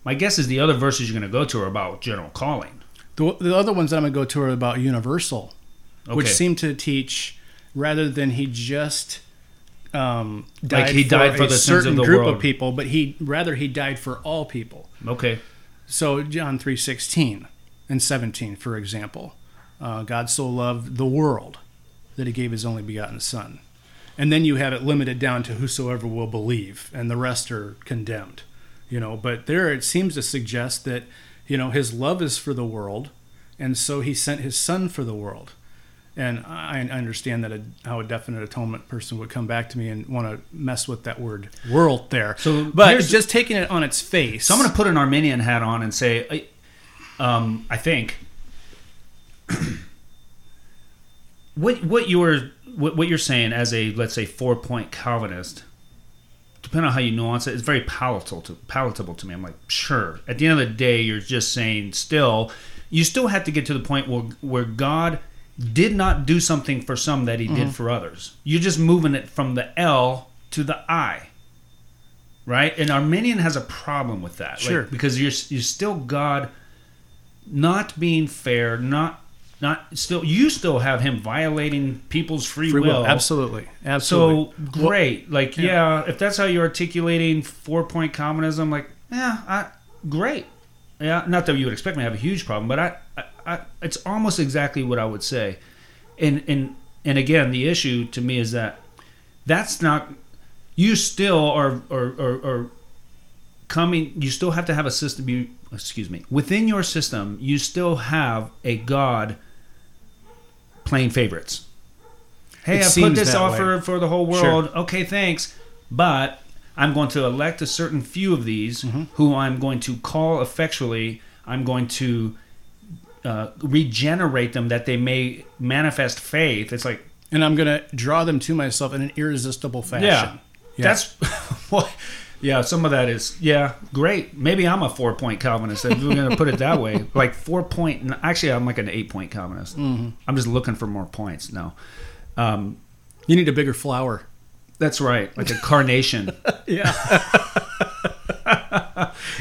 [SPEAKER 1] My guess is the other verses you're going to go to are about general calling.
[SPEAKER 2] The, the other ones that I'm going to go to are about universal,
[SPEAKER 1] Okay.
[SPEAKER 2] which seem to teach rather than he just um, died
[SPEAKER 1] Like he died for
[SPEAKER 2] a
[SPEAKER 1] the sins of
[SPEAKER 2] certain
[SPEAKER 1] the
[SPEAKER 2] group
[SPEAKER 1] world.
[SPEAKER 2] of people, but he rather he died for all people.
[SPEAKER 1] okay.
[SPEAKER 2] So John three sixteen and seventeen, for example, uh, God so loved the world that he gave his only begotten Son, and then you have it limited down to whosoever will believe, and the rest are condemned. You know, but there it seems to suggest that you know his love is for the world, and so he sent his Son for the world. And I understand that a, how a definite atonement person would come back to me and want to mess with that word "world" there.
[SPEAKER 1] So
[SPEAKER 2] but just taking it on its face.
[SPEAKER 1] So I'm going to put an Arminian hat on and say, I- um, I think what what you're what, what you're saying as a let's say four point Calvinist, depending on how you nuance it, it's very palatable to palatable to me. I'm like, sure. At the end of the day, you're just saying still, you still have to get to the point where where God did not do something for some that He
[SPEAKER 2] Mm-hmm.
[SPEAKER 1] did for others. You're just moving it from the L to the I right? And Arminian has a problem with that, like,
[SPEAKER 2] Sure.
[SPEAKER 1] because you're you're still God, not being fair, not not still you still have him violating people's free,
[SPEAKER 2] Free will,
[SPEAKER 1] will.
[SPEAKER 2] absolutely, absolutely.
[SPEAKER 1] So great, like
[SPEAKER 2] yeah.
[SPEAKER 1] yeah. if that's how you're articulating four point Calvinism, like yeah, I, great. Yeah, not that you would expect me to have a huge problem, but I, I, I, it's almost exactly what I would say. And and and again, the issue to me is that that's not you still are are, are, are coming you still have to have a system you excuse me within your system you still have a god playing favorites hey
[SPEAKER 2] It
[SPEAKER 1] i put this offer
[SPEAKER 2] way.
[SPEAKER 1] for the whole
[SPEAKER 2] Sure.
[SPEAKER 1] world okay thanks but i'm going to elect a certain few of these
[SPEAKER 2] Mm-hmm.
[SPEAKER 1] who i'm going to call effectually i'm going to uh, regenerate them that they may manifest faith it's like
[SPEAKER 2] and I'm going to draw them to myself in an irresistible fashion.
[SPEAKER 1] yeah.
[SPEAKER 2] Yeah.
[SPEAKER 1] That's well, yeah. Some of that is yeah, great. Maybe I'm a four point Calvinist. If we're gonna put it that way, like four point. Actually, I'm like an eight point Calvinist.
[SPEAKER 2] Mm-hmm.
[SPEAKER 1] I'm just looking for more points now. Um,
[SPEAKER 2] You need a bigger flower.
[SPEAKER 1] That's right, like a carnation.
[SPEAKER 2] Yeah.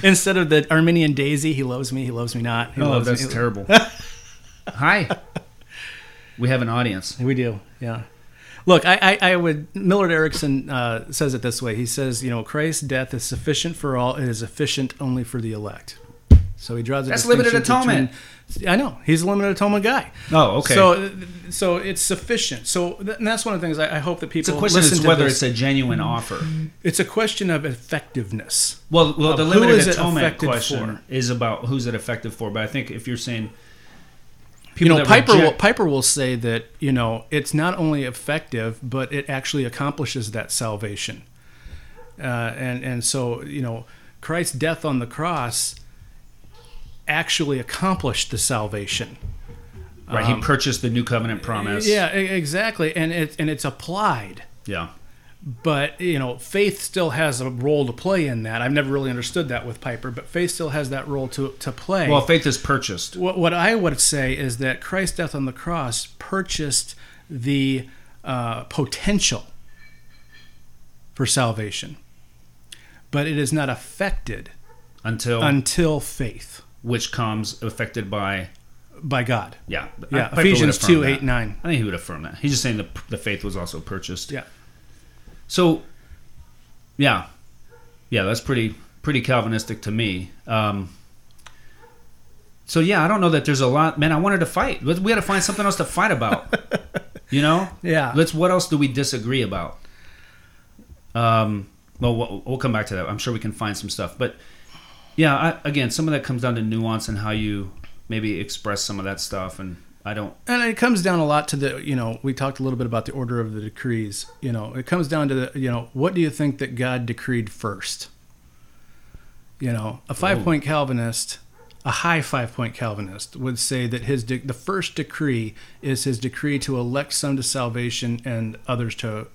[SPEAKER 2] Instead of the Arminian daisy, he loves me, he loves me not. He
[SPEAKER 1] Oh,
[SPEAKER 2] loves
[SPEAKER 1] that's
[SPEAKER 2] me.
[SPEAKER 1] terrible. Hi. We have an audience.
[SPEAKER 2] We do, yeah. Look, I, I, I would. Millard Erickson uh, says it this way. He says, you know, Christ's death is sufficient for all. It is efficient only for the elect. So he draws a
[SPEAKER 1] That's limited
[SPEAKER 2] distinction
[SPEAKER 1] atonement.
[SPEAKER 2] I know he's a limited atonement guy.
[SPEAKER 1] Oh, okay.
[SPEAKER 2] So, so it's sufficient. So th- and that's one of the things I, I hope that people
[SPEAKER 1] the question
[SPEAKER 2] listen
[SPEAKER 1] whether
[SPEAKER 2] this.
[SPEAKER 1] it's a genuine offer.
[SPEAKER 2] It's a question of effectiveness.
[SPEAKER 1] Well, well, the limited
[SPEAKER 2] is
[SPEAKER 1] atonement question
[SPEAKER 2] for?
[SPEAKER 1] is about who's it effective for. But I think if you're saying
[SPEAKER 2] You
[SPEAKER 1] people
[SPEAKER 2] know, Piper will, Piper will say that you know it's not only effective, but it actually accomplishes that salvation. Uh, and and so you know, Christ's death on the cross actually accomplished the salvation.
[SPEAKER 1] right, he purchased the new covenant promise.
[SPEAKER 2] Um, Yeah, exactly, and it and it's applied.
[SPEAKER 1] yeah.
[SPEAKER 2] But you know, faith still has a role to play in that. I've never really understood that with Piper, but faith still has that role to to play.
[SPEAKER 1] Well, faith is purchased.
[SPEAKER 2] What, what I would say is that Christ's death on the cross purchased the uh, potential for salvation, but it is not affected
[SPEAKER 1] until
[SPEAKER 2] until faith
[SPEAKER 1] which comes affected by
[SPEAKER 2] by God.
[SPEAKER 1] yeah
[SPEAKER 2] Yeah,
[SPEAKER 1] would
[SPEAKER 2] Ephesians 2,
[SPEAKER 1] that.
[SPEAKER 2] 8, 9.
[SPEAKER 1] I think he would affirm that. He's just saying the the faith was also purchased.
[SPEAKER 2] Yeah.
[SPEAKER 1] So, yeah, yeah, that's pretty pretty Calvinistic to me. Um, so yeah, I don't know that there's a lot. Man, I wanted to fight. We had to find something else to fight about. you know?
[SPEAKER 2] Yeah.
[SPEAKER 1] Let's. What else do we disagree about? Um. Well, we'll, we'll come back to that. I'm sure we can find some stuff. But yeah, I, again, some of that comes down to nuance and how you maybe express some of that stuff. And I don't.
[SPEAKER 2] And it comes down a lot to the, you know, we talked a little bit about the order of the decrees. You know, it comes down to the, you know, what do you think that God decreed first? You know, a five point Calvinist, a high five point Calvinist would say that his de- the first decree is his decree to elect some to salvation and others to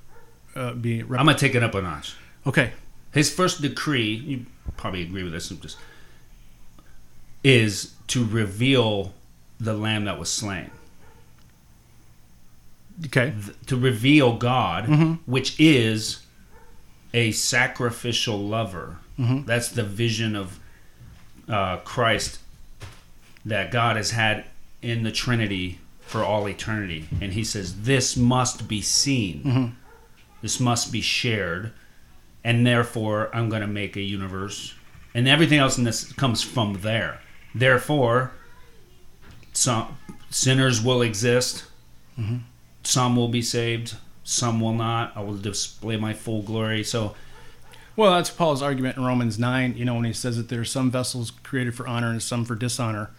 [SPEAKER 2] uh, be. Rep-
[SPEAKER 1] I'm gonna take it up a notch.
[SPEAKER 2] okay.
[SPEAKER 1] His first decree, you probably agree with this, just, is to reveal the lamb that was slain.
[SPEAKER 2] Okay.
[SPEAKER 1] Th- To reveal God,
[SPEAKER 2] Mm-hmm.
[SPEAKER 1] which is a sacrificial lover.
[SPEAKER 2] Mm-hmm.
[SPEAKER 1] That's the vision of uh, Christ that God has had in the Trinity for all eternity. And he says, This must be seen,
[SPEAKER 2] Mm-hmm.
[SPEAKER 1] this must be shared, and therefore I'm going to make a universe. And everything else in this comes from there. Therefore, some sinners will exist, some will be saved, some will not. I will display my full glory. So,
[SPEAKER 2] Well, that's Paul's argument in Romans 9, you know, when he says that there are some vessels created for honor and some for dishonor.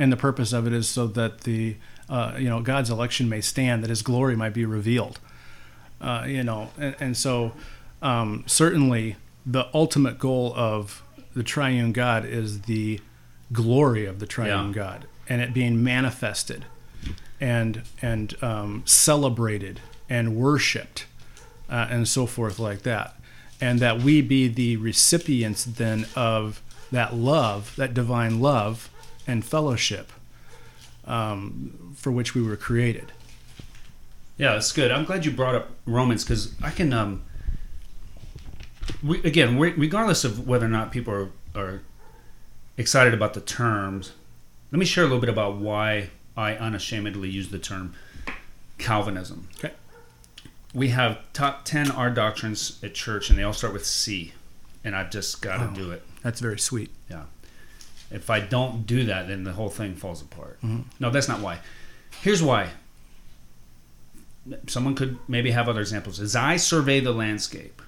[SPEAKER 2] And the purpose of it is so that the, uh, you know, God's election may stand, that his glory might be revealed. Uh, you know, and, and so um, certainly the ultimate goal of the triune God is the glory of the triune
[SPEAKER 1] Yeah.
[SPEAKER 2] God and it being manifested and and um, celebrated and worshipped uh, and so forth like that and that we be the recipients then of that love that divine love and fellowship um, for which we were created
[SPEAKER 1] yeah, that's good. I'm glad you brought up Romans because I can, um, we, again, re- regardless of whether or not people are, are excited about the terms, let me share a little bit about why I unashamedly use the term Calvinism.
[SPEAKER 2] okay.
[SPEAKER 1] We have top 10 our doctrines at church and they all start with c and i've just got to
[SPEAKER 2] Wow.
[SPEAKER 1] do it.
[SPEAKER 2] That's very sweet.
[SPEAKER 1] Yeah. If i don't do that then the whole thing falls apart. Mm-hmm. No that's not why. Here's why. Someone could maybe have other examples. As i survey the landscape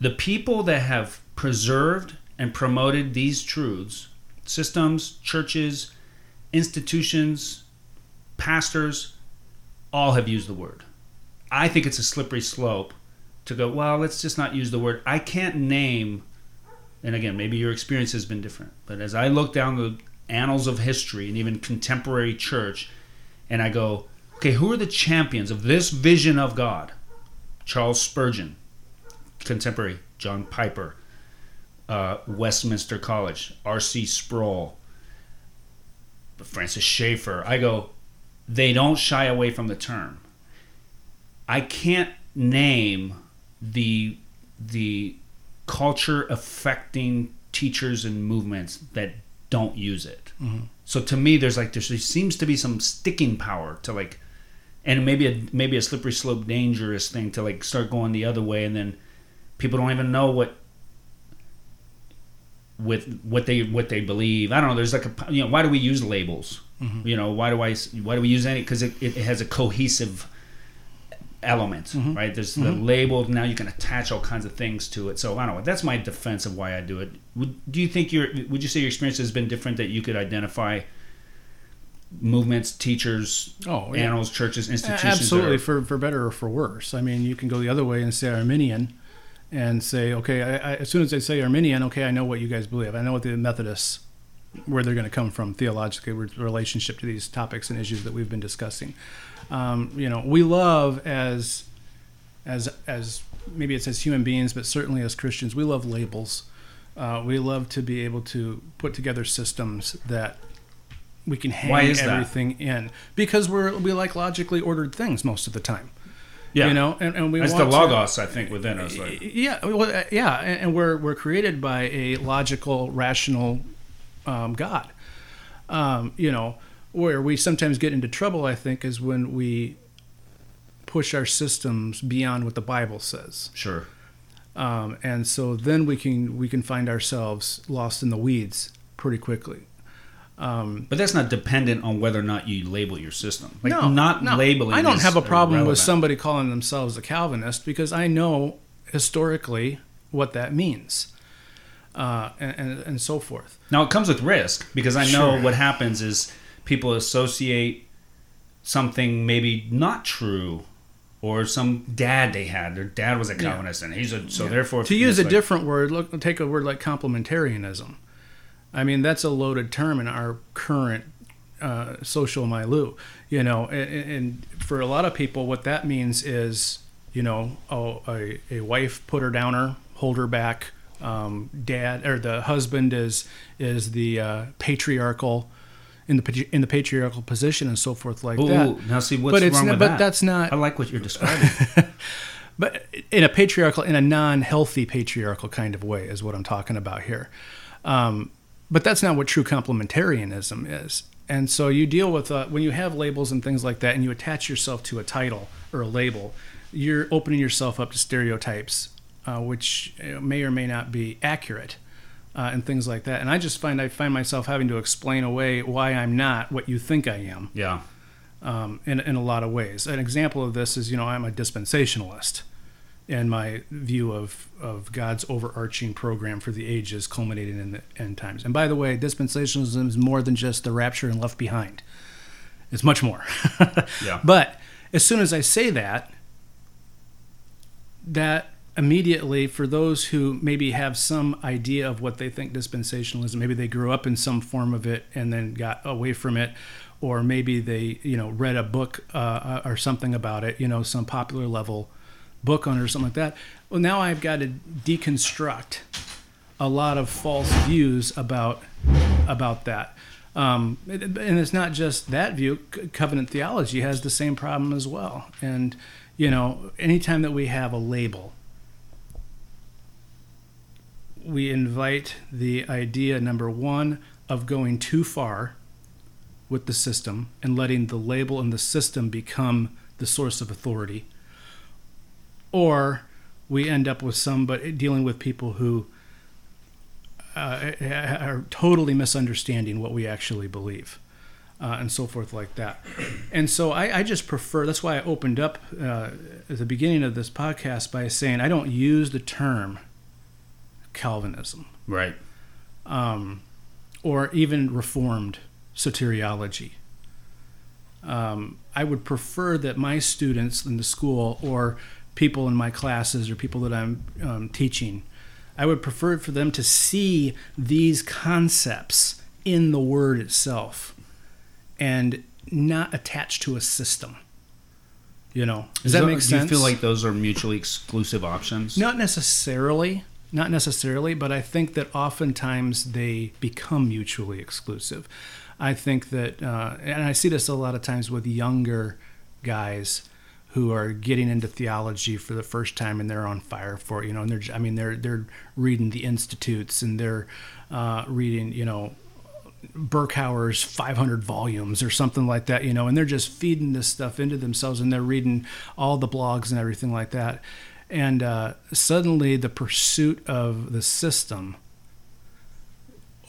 [SPEAKER 1] the people that have preserved and promoted these truths systems churches institutions pastors all have used the word I think it's a slippery slope to go, well, let's just not use the word. I can't name, and again, maybe your experience has been different, but as I look down the annals of history and even contemporary church, and I go, okay, who are the champions of this vision of God? Charles Spurgeon, contemporary, John Piper, uh, Westminster College, R.C. Sproul, Francis Schaeffer. I go, they don't shy away from the term. I can't name the the culture affecting teachers and movements that don't use it. So to me, there's like there seems to be some sticking power to like, and maybe a maybe a slippery slope, dangerous thing to like start going the other way, and then people don't even know what with what they what they believe. I don't know. There's like a you know why do we use labels? Mm-hmm. You know why do I why do we use any? Because it, it has a cohesive element, mm-hmm. right? There's the mm-hmm. label. Now you can attach all kinds of things to it. So I don't know. That's my defense of why I do it. Would, do you think your would you say your experience has been different that you could identify movements, teachers,
[SPEAKER 2] Oh, yeah.
[SPEAKER 1] animals, churches, institutions?
[SPEAKER 2] Absolutely,
[SPEAKER 1] are-
[SPEAKER 2] for, for better or for worse. I mean, you can go the other way and say Arminian and say, okay, I, I, as soon as they say Arminian, okay, I know what you guys believe. I know what the Methodists, where they're going to come from theologically with relationship to these topics and issues that we've been discussing. Um, you know, we love as, as, as maybe it's as human beings, but certainly as Christians, we love labels. Uh, we love to be able to put together systems that we can hang
[SPEAKER 1] is that?
[SPEAKER 2] everything in because we're we like logically ordered things most of the time.
[SPEAKER 1] Yeah,
[SPEAKER 2] You know, and, and we
[SPEAKER 1] that's the
[SPEAKER 2] want to-
[SPEAKER 1] logos I think within us. Like,
[SPEAKER 2] yeah, well, uh, yeah, and, and we're we're created by a logical, rational um, God. Um, you know, where we sometimes get into trouble, I think, is when we push our systems beyond what the Bible says,
[SPEAKER 1] sure.
[SPEAKER 2] um, and so then we can we can find ourselves lost in the weeds pretty quickly. Um,
[SPEAKER 1] But that's not dependent on whether or not you label your system. Like
[SPEAKER 2] no,
[SPEAKER 1] not
[SPEAKER 2] no.
[SPEAKER 1] labeling.
[SPEAKER 2] I don't have a problem with somebody calling themselves a Calvinist because I know historically what that means, uh, and, and and so forth.
[SPEAKER 1] Now it comes with risk because I know
[SPEAKER 2] Sure.
[SPEAKER 1] what happens is people associate something maybe not true or some dad they had. Their dad was a Calvinist and he's a so therefore
[SPEAKER 2] To use a different word, look, take a word like complementarianism. I mean, that's a loaded term in our current uh, social milieu. You know, and, and for a lot of people, what that means is, you know, oh, a, a wife put her downer, hold her back. Um, dad or the husband is is the uh, patriarchal in the in the patriarchal position and so forth like
[SPEAKER 1] Ooh,
[SPEAKER 2] that.
[SPEAKER 1] now see what's
[SPEAKER 2] But
[SPEAKER 1] wrong
[SPEAKER 2] not-
[SPEAKER 1] with
[SPEAKER 2] but
[SPEAKER 1] that?
[SPEAKER 2] that's not-
[SPEAKER 1] I like what you're describing.
[SPEAKER 2] but in a patriarchal, in a non-healthy patriarchal kind of way, is what I'm talking about here. Um, but that's not what true complementarianism is. And so you deal with uh, when you have labels and things like that, and you attach yourself to a title or a label, you're opening yourself up to stereotypes, uh, which may or may not be accurate. Uh, and things like that, and I just find I find myself having to explain away why I'm not what you think I am
[SPEAKER 1] yeah.
[SPEAKER 2] um, in, in a lot of ways. An example of this is, you know, I'm a dispensationalist, and my view of, of God's overarching program for the ages culminating in the end times. And by the way, dispensationalism is more than just the rapture and left behind. It's much more.
[SPEAKER 1] Yeah.
[SPEAKER 2] But as soon as I say that, that immediately for those who maybe have some idea of what they think dispensationalism maybe they grew up in some form of it and then got away from it or maybe they you know read a book uh, or something about it you know some popular level book on it or something like that. Well now i've got to deconstruct a lot of false views about about that. Um, and it's not just that view covenant theology has the same problem as well. And you know anytime that we have a label we invite the idea number one of going too far with the system and letting the label and the system become the source of authority or we end up with some but dealing with people who uh, are totally misunderstanding what we actually believe uh, and so forth like that and so I, I just prefer that's why i opened up uh, at the beginning of this podcast by saying i don't use the term calvinism
[SPEAKER 1] Right.
[SPEAKER 2] um, or even reformed soteriology. Um, I would prefer that my students in the school or people in my classes or people that I'm um, teaching, I would prefer for them to see these concepts in the word itself and not attached to a system. You know, does that
[SPEAKER 1] So
[SPEAKER 2] make
[SPEAKER 1] do you feel like those are mutually exclusive options?
[SPEAKER 2] Not necessarily. Not necessarily, but I think that oftentimes they become mutually exclusive. I think that, uh, and I see this a lot of times with younger guys who are getting into theology for the first time and they're on fire for it, you know, and they're I mean they're they're reading the institutes and they're uh, reading you know Berkouwer's 500 volumes or something like that, you know, and they're just feeding this stuff into themselves and they're reading all the blogs and everything like that. And uh, suddenly the pursuit of the system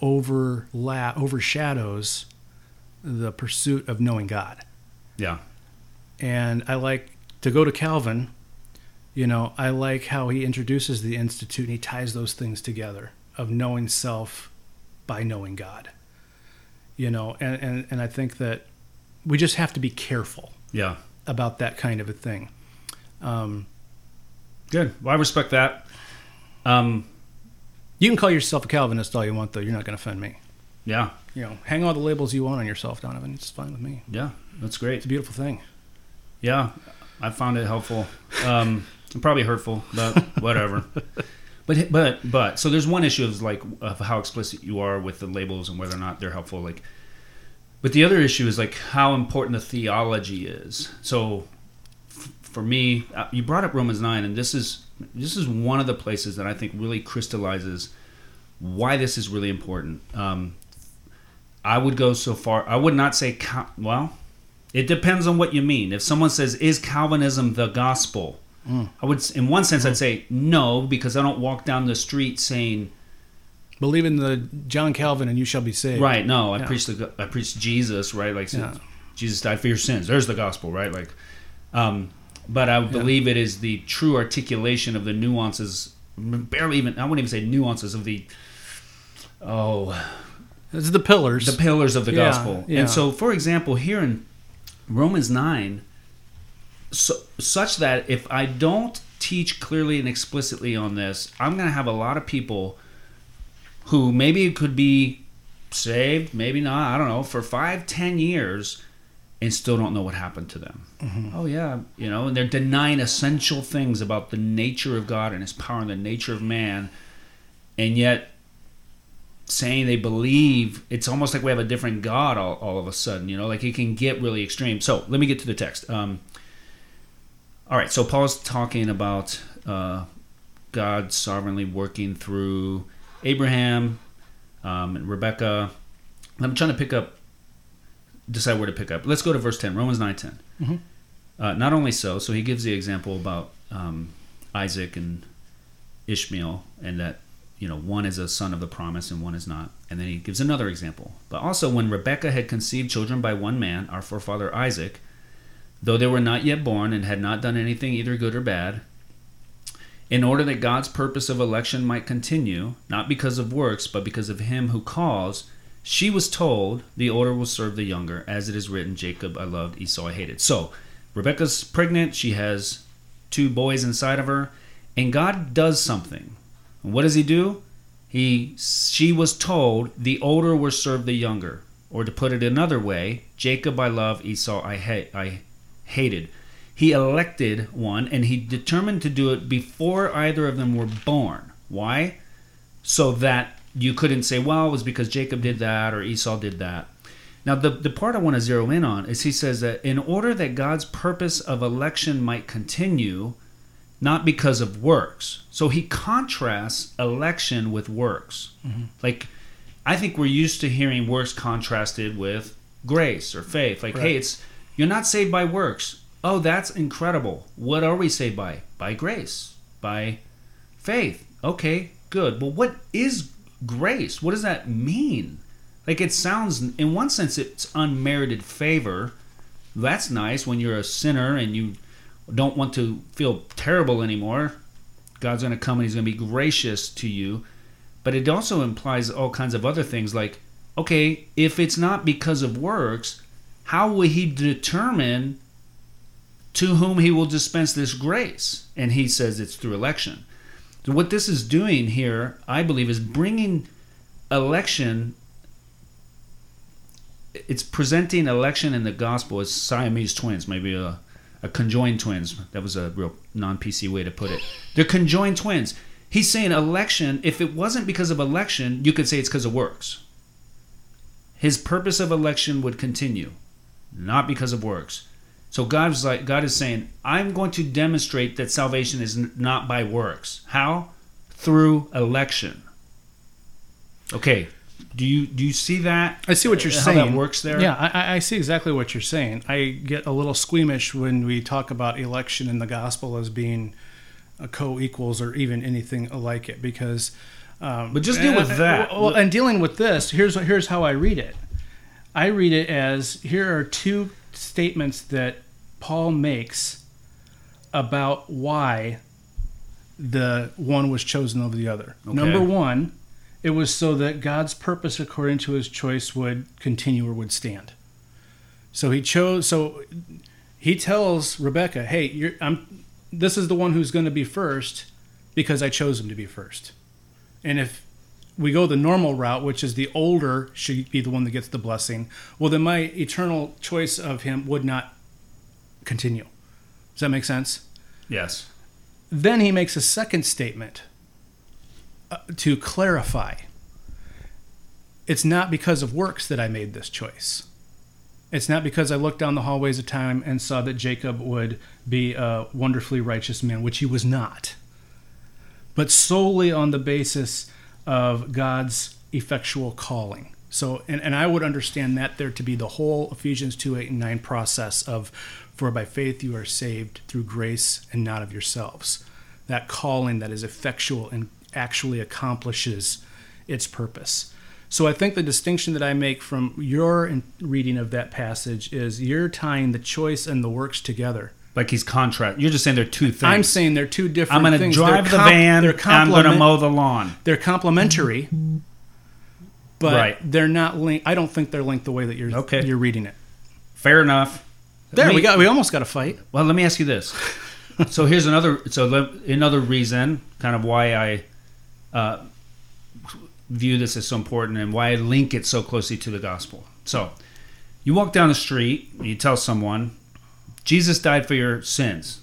[SPEAKER 2] overlap overshadows the pursuit of knowing God.
[SPEAKER 1] Yeah.
[SPEAKER 2] And I like to go to Calvin, you know, I like how he introduces the institute and he ties those things together of knowing self by knowing God. You know, and, and, and I think that we just have to be careful
[SPEAKER 1] Yeah.
[SPEAKER 2] about that kind of a thing. Um,
[SPEAKER 1] Good. Well, I respect that. Um,
[SPEAKER 2] you can call yourself a Calvinist all you want, though. You're not going to offend me.
[SPEAKER 1] yeah.
[SPEAKER 2] You know, hang all the labels you want on yourself, Donovan. It's fine with me.
[SPEAKER 1] Yeah. That's great.
[SPEAKER 2] It's a beautiful thing.
[SPEAKER 1] Yeah, I found it helpful. Um, probably hurtful, but whatever. But but but so there's one issue of like of how explicit you are with the labels and whether or not they're helpful. Like, but the other issue is like how important the theology is. So f- for me, uh, you brought up Romans nine, and this is this is one of the places that I think really crystallizes why this is really important. Um, I would go so far. I would not say well. It depends on what you mean. If someone says, "Is Calvinism the gospel?" I would, in one sense, I'd say no because I don't walk down the street saying,
[SPEAKER 2] Believe in the John Calvin and you shall be saved.
[SPEAKER 1] "Right, no, I
[SPEAKER 2] Yeah.
[SPEAKER 1] preach the, I preach Jesus, right? Like,
[SPEAKER 2] Yeah.
[SPEAKER 1] Jesus died for your sins. There's the gospel, right? Like, um, but I believe it is the true articulation of the nuances, barely even, I wouldn't even say nuances of the, oh,
[SPEAKER 2] It's the pillars.
[SPEAKER 1] the pillars of the
[SPEAKER 2] Yeah,
[SPEAKER 1] gospel.
[SPEAKER 2] yeah.
[SPEAKER 1] And so, for example, here in Romans 9, so, such that if I don't teach clearly and explicitly on this, I'm going to have a lot of people who maybe could be saved, maybe not, I don't know, for five, ten years and still don't know what happened to them. Mm-hmm. Oh, yeah, you know, and they're denying essential things about the nature of God and His power and the nature of man. And yet, saying they believe it's almost like we have a different god all, all of a sudden you know like it can get really extreme. So let me get to the text. Um, all right so paul's talking about uh, god sovereignly working through abraham um, and rebecca. I'm trying to pick up decide where to pick up. Let's go to verse 10 romans 9 10
[SPEAKER 2] Mhm.
[SPEAKER 1] uh, not only so so he gives the example about um, isaac and ishmael and that you know, one is a son of the promise and one is not. And then he gives another example. But also, when Rebekah had conceived children by one man, our forefather Isaac, though they were not yet born and had not done anything either good or bad, in order that God's purpose of election might continue, not because of works, but because of him who calls, she was told, The older will serve the younger, as it is written, Jacob I loved, Esau I hated. So, Rebekah's pregnant, she has two boys inside of her, and God does something. What does he do? He she was told the older were served the younger. Or to put it another way, Jacob I love, Esau I hate I hated. He elected one and he determined to do it before either of them were born. Why? So that you couldn't say, well, it was because Jacob did that or Esau did that. Now, the, the part I want to zero in on is he says that in order that God's purpose of election might continue, not because of works. So he contrasts election with works. Mm-hmm. Like, I think we're used to hearing works contrasted with grace or faith. Like,
[SPEAKER 2] Right.
[SPEAKER 1] hey, it's you're not saved by works. Oh, that's incredible. What are we saved by? By grace, by faith. Okay, good. Well, what is grace? What does that mean? Like, it sounds, in one sense, it's unmerited favor. That's nice when you're a sinner and you don't want to feel terrible anymore. God's going to come and He's going to be gracious to you. But it also implies all kinds of other things like, okay, if it's not because of works, how will He determine to whom He will dispense this grace? And He says it's through election. So, what this is doing here, I believe, is bringing election. It's presenting election in the gospel as Siamese twins, maybe a a conjoined twins. That was a real non PC way to put it. They're conjoined twins. He's saying election, if it wasn't because of election, you could say it's because of works. His purpose of election would continue, not because of works. So God's like God is saying, I'm going to demonstrate that salvation is not by works. How? Through election. Okay. Do you do you see that?
[SPEAKER 2] I see what you're
[SPEAKER 1] How
[SPEAKER 2] saying.
[SPEAKER 1] that works there?
[SPEAKER 2] Yeah, I, I see exactly what you're saying. I get a little squeamish when we talk about election in the gospel as being a co-equals or even anything like it because. Um,
[SPEAKER 1] But just deal with
[SPEAKER 2] and-
[SPEAKER 1] that.
[SPEAKER 2] Well, and dealing with this, here's here's how I read it. I read it as here are two statements that Paul makes about why the one was chosen over the other.
[SPEAKER 1] Okay.
[SPEAKER 2] Number one, it was so that God's purpose according to his choice would continue or would stand. So he chose so he tells Rebecca, "Hey, you're I'm this is the one who's going to be first because I chose him to be first. And if we go the normal route, which is the older should be the one that gets the blessing, well then my eternal choice of him would not continue. Does that make sense?
[SPEAKER 1] Yes.
[SPEAKER 2] Then he makes a second statement Uh, to clarify. It's not because of works that I made this choice. It's not because I looked down the hallways of time and saw that Jacob would be a wonderfully righteous man, which he was not, but solely on the basis of God's effectual calling. So, and, and I would understand that there to be the whole Ephesians 2 8 and 9 process of, for by faith you are saved through grace and not of yourselves. That calling that is effectual and actually accomplishes its purpose. So I think the distinction that I make from your reading of that passage is you're tying the choice and the works together.
[SPEAKER 1] Like he's contract. You're just saying they're two things.
[SPEAKER 2] I'm saying they're two different
[SPEAKER 1] I'm going to drive
[SPEAKER 2] They're
[SPEAKER 1] the
[SPEAKER 2] comp-
[SPEAKER 1] van.
[SPEAKER 2] They're
[SPEAKER 1] I'm going to mow the lawn.
[SPEAKER 2] They're complementary, but
[SPEAKER 1] Right.
[SPEAKER 2] they're not linked. I don't think they're linked the way that you're
[SPEAKER 1] Okay.
[SPEAKER 2] you're reading it.
[SPEAKER 1] Fair enough.
[SPEAKER 2] There
[SPEAKER 1] Let
[SPEAKER 2] we
[SPEAKER 1] me-
[SPEAKER 2] got. We almost got a fight.
[SPEAKER 1] Well, let me ask you this. so here's another. So another reason, kind of why I uh, view this as so important and why I link it so closely to the gospel. So you walk down the street, you tell someone, Jesus died for your sins,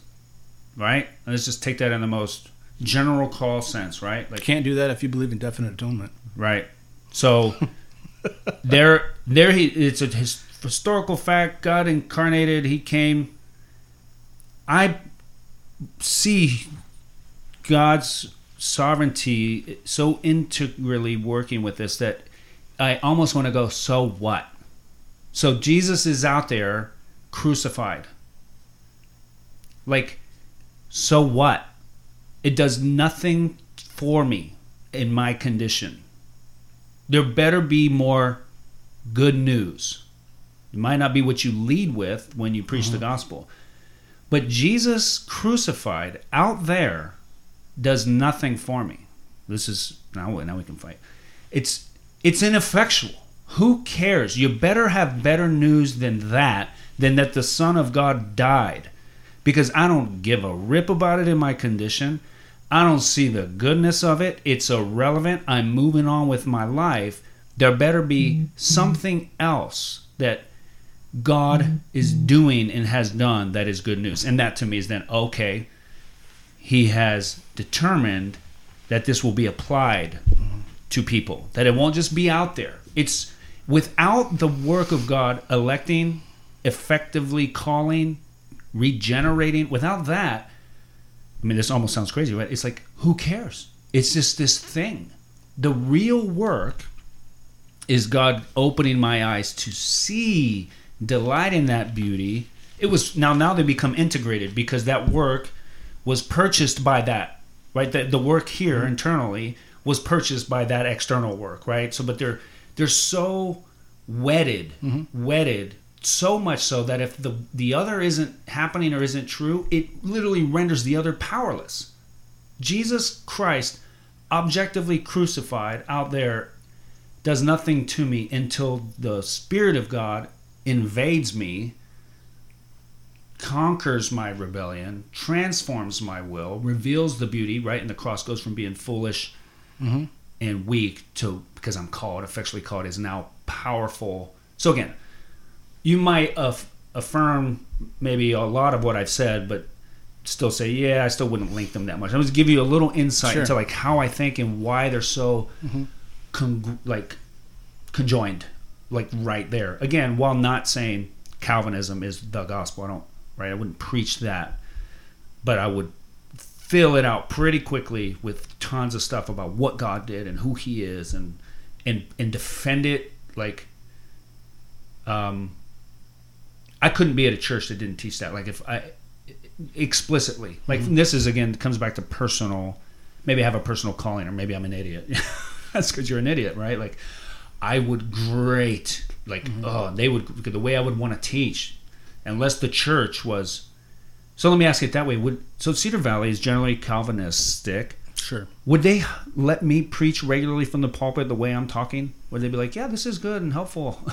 [SPEAKER 1] right? Let's just take that in the most general call sense, right? Like
[SPEAKER 2] Can't do that if you believe in definite atonement.
[SPEAKER 1] Right. So there, there he. It's a his, historical fact. God incarnated. He came. I see God's sovereignty so integrally working with this that I almost want to go. So what? So Jesus is out there crucified. Like, so what? It does nothing for me in my condition there better be more good news. It might not be what you lead with when you preach the mm-hmm. gospel. But Jesus crucified out there does nothing for me. This is now now we can fight. It's it's ineffectual. Who cares? You better have better news than that than that the son of God died. Because I don't give a rip about it in my condition. I don't see the goodness of it. It's irrelevant. I'm moving on with my life. There better be mm-hmm. something else that God mm-hmm. is doing and has done that is good news. And that to me is then, okay, He has determined that this will be applied to people, that it won't just be out there. It's without the work of God electing, effectively calling, regenerating, without that, I mean, this almost sounds crazy, right? It's like, who cares? It's just this thing. The real work is God opening my eyes to see, delight in that beauty. It was now now they become integrated because that work was purchased by that, right? The, the work here internally was purchased by that external work, right? So, but they're they're so wedded, mm-hmm. wedded so much so that if the the other isn't happening or isn't true, it literally renders the other powerless. Jesus Christ, objectively crucified out there, does nothing to me until the Spirit of God invades me, conquers my rebellion, transforms my will, reveals the beauty, right? And the cross goes from being foolish mm-hmm. and weak to, because I'm called, effectually called, is now powerful. So again, you might aff- affirm maybe a lot of what I've said, but still say, yeah, I still wouldn't link them that much. I'm just give you a little insight
[SPEAKER 2] Sure.
[SPEAKER 1] into like how I think and why they're so mm-hmm. con- like conjoined, like right there. Again, while not saying Calvinism is the gospel, I don't right? I wouldn't preach that, but I would fill it out pretty quickly with tons of stuff about what God did and who He is, and and and defend it like. Um, I couldn't be at a church that didn't teach that. Like if I explicitly, like this is again comes back to personal. Maybe I have a personal calling, or maybe I'm an idiot. That's because you're an idiot, right? Like I would great, like oh, they would the way I would want to teach, unless the church was. So let me ask it that way: Would so Cedar Valley is generally Calvinistic?
[SPEAKER 2] Sure.
[SPEAKER 1] Would they let me preach regularly from the pulpit the way I'm talking? Would they be like, "Yeah, this is good and helpful"?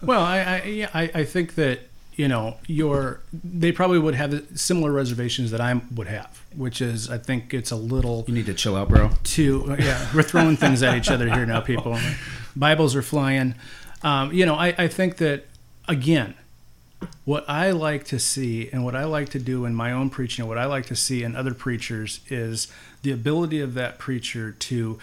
[SPEAKER 2] Well, I I, yeah, I I think that you know your they probably would have similar reservations that I would have, which is I think it's a little
[SPEAKER 1] you need to chill out, bro.
[SPEAKER 2] too yeah we're throwing things at each other here now, people. Bibles are flying. Um, you know, I, I think that again, what I like to see and what I like to do in my own preaching, and what I like to see in other preachers is the ability of that preacher to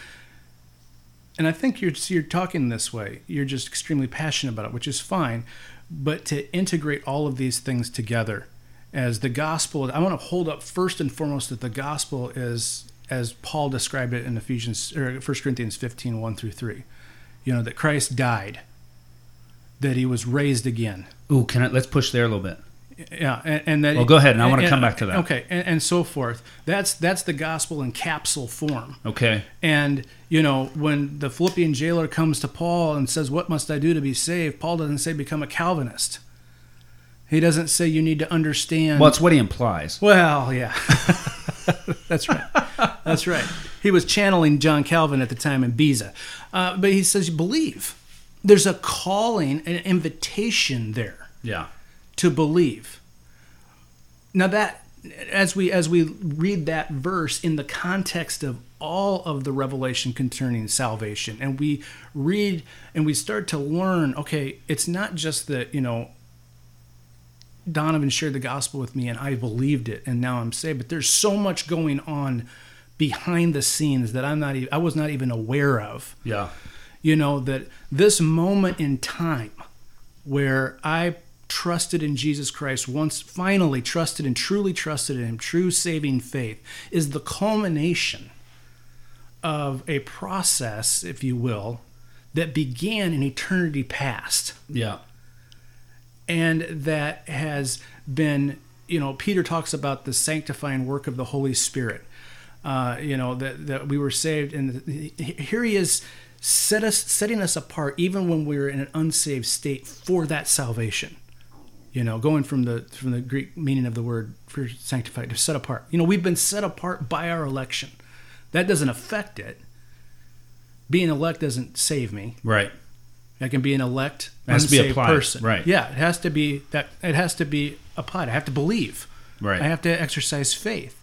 [SPEAKER 2] and I think you're you're talking this way. You're just extremely passionate about it, which is fine. But to integrate all of these things together as the gospel, I want to hold up first and foremost that the gospel is as Paul described it in Ephesians or 1 Corinthians 15, 1 through 3. You know, that Christ died, that he was raised again.
[SPEAKER 1] Ooh, can I? Let's push there a little bit.
[SPEAKER 2] Yeah, and, and that.
[SPEAKER 1] Well, go ahead, and I wanna come back to that.
[SPEAKER 2] Okay, and, and so forth. That's that's the gospel in capsule form.
[SPEAKER 1] Okay.
[SPEAKER 2] And you know, when the Philippian jailer comes to Paul and says, "What must I do to be saved?" Paul doesn't say become a Calvinist. He doesn't say you need to understand.
[SPEAKER 1] Well, it's what he implies.
[SPEAKER 2] Well, yeah. That's right. That's right. He was channeling John Calvin at the time in Beza. Uh, but he says, you believe. There's a calling, an invitation there
[SPEAKER 1] Yeah.
[SPEAKER 2] to believe. Now that as we as we read that verse in the context of all of the revelation concerning salvation and we read and we start to learn okay it's not just that you know Donovan shared the gospel with me and I believed it and now I'm saved but there's so much going on behind the scenes that I'm not even I was not even aware of
[SPEAKER 1] Yeah.
[SPEAKER 2] You know that this moment in time where I trusted in Jesus Christ once finally trusted and truly trusted in him true saving faith is the culmination of a process if you will that began in eternity past
[SPEAKER 1] Yeah.
[SPEAKER 2] and that has been you know peter talks about the sanctifying work of the holy spirit uh, you know that, that we were saved and here he is set us setting us apart even when we were in an unsaved state for that salvation you know going from the from the greek meaning of the word for sanctified to set apart you know we've been set apart by our election that doesn't affect it being elect doesn't save me
[SPEAKER 1] Right.
[SPEAKER 2] I can be an elect,
[SPEAKER 1] It has to be applied,
[SPEAKER 2] person.
[SPEAKER 1] right.
[SPEAKER 2] Yeah, it has to be that. It has to be applied. I have to believe.
[SPEAKER 1] Right.
[SPEAKER 2] I have to exercise faith.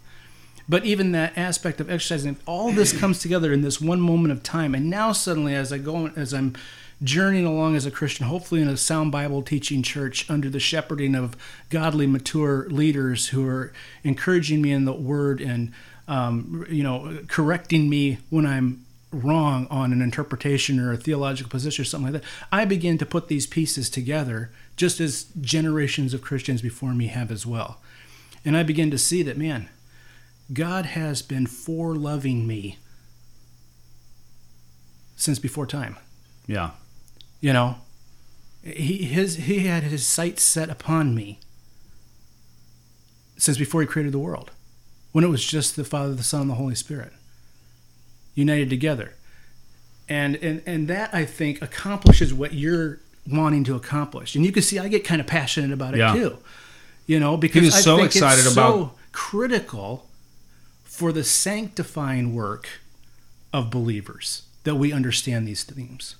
[SPEAKER 2] But even that aspect of exercising, all this comes together in this one moment of time. And now suddenly, as I go, as I'm journeying along as a Christian, hopefully in a sound Bible teaching church under the shepherding of godly, mature leaders who are encouraging me in the Word and um, you know correcting me when I'm wrong on an interpretation or a theological position or something like that. I begin to put these pieces together, just as generations of Christians before me have as well. And I begin to see that, man, God has been for loving me since before time.
[SPEAKER 1] Yeah.
[SPEAKER 2] You know, he his he had his sights set upon me since before he created the world, when it was just the Father, the Son, and the Holy Spirit united together, and and and that I think accomplishes what you're wanting to accomplish. And you can see I get kind of passionate about it
[SPEAKER 1] Yeah.
[SPEAKER 2] too, you know, because
[SPEAKER 1] was
[SPEAKER 2] I
[SPEAKER 1] so
[SPEAKER 2] think
[SPEAKER 1] excited
[SPEAKER 2] it's
[SPEAKER 1] about-
[SPEAKER 2] so critical for the sanctifying work of believers that we understand these themes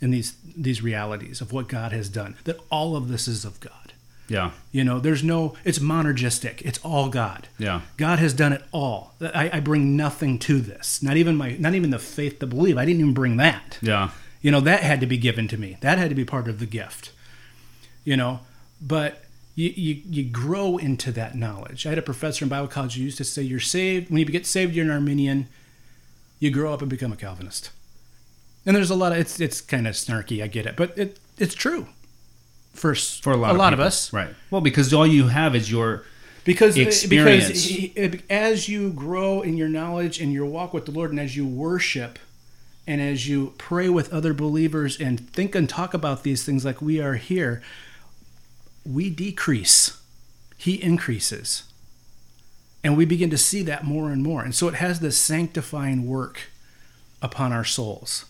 [SPEAKER 2] and these these realities of what God has done. That all of this is of God.
[SPEAKER 1] Yeah.
[SPEAKER 2] You know, there's no. It's monergistic. It's all God.
[SPEAKER 1] Yeah.
[SPEAKER 2] God has done it all. I, I bring nothing to this. Not even my. Not even the faith to believe. I didn't even bring that.
[SPEAKER 1] Yeah.
[SPEAKER 2] You know, that had to be given to me. That had to be part of the gift. You know, but you, you, you grow into that knowledge. I had a professor in Bible college who used to say, You're saved. When you get saved, you're an Arminian. You grow up and become a Calvinist. And there's a lot of, it's, it's kind of snarky, I get it, but it, it's true. for
[SPEAKER 1] for a lot,
[SPEAKER 2] a
[SPEAKER 1] of,
[SPEAKER 2] lot of us,
[SPEAKER 1] right? Well, because all you have is your
[SPEAKER 2] because uh,
[SPEAKER 1] Experience.
[SPEAKER 2] because he- uh, as you grow in your knowledge and your walk with the Lord, and as you worship, and as you pray with other believers and think and talk about these things like we are here, we decrease, He increases, and we begin to see that more and more, and so it has this sanctifying work upon our souls,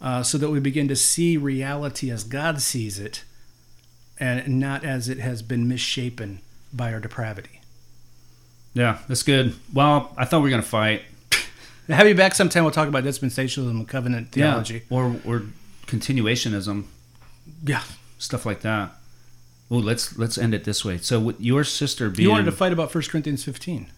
[SPEAKER 2] uh, so that we begin to see reality as God sees it, and not as it has been misshapen by our depravity.
[SPEAKER 1] yeah. That's good. Well, I thought we were gonna fight.
[SPEAKER 2] Have you back sometime. We'll talk about dispensationalism and covenant theology.
[SPEAKER 1] Yeah, or or continuationism,
[SPEAKER 2] Yeah.
[SPEAKER 1] stuff like that. Oh, let's let's end it this way. So, with your sister being
[SPEAKER 2] You wanted to fight about 1 Corinthians 15.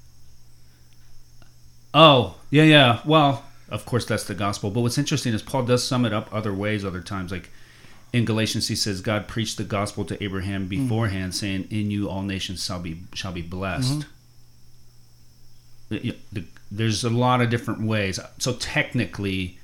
[SPEAKER 1] Oh, yeah, yeah. Well, of course, that's the gospel. But what's interesting is Paul does sum it up other ways, other times. Like in Galatians, he says, God preached the gospel to Abraham hmm. beforehand, saying, In you all nations shall be, shall be blessed. Mm-hmm. The- There's a lot of different ways. So technically,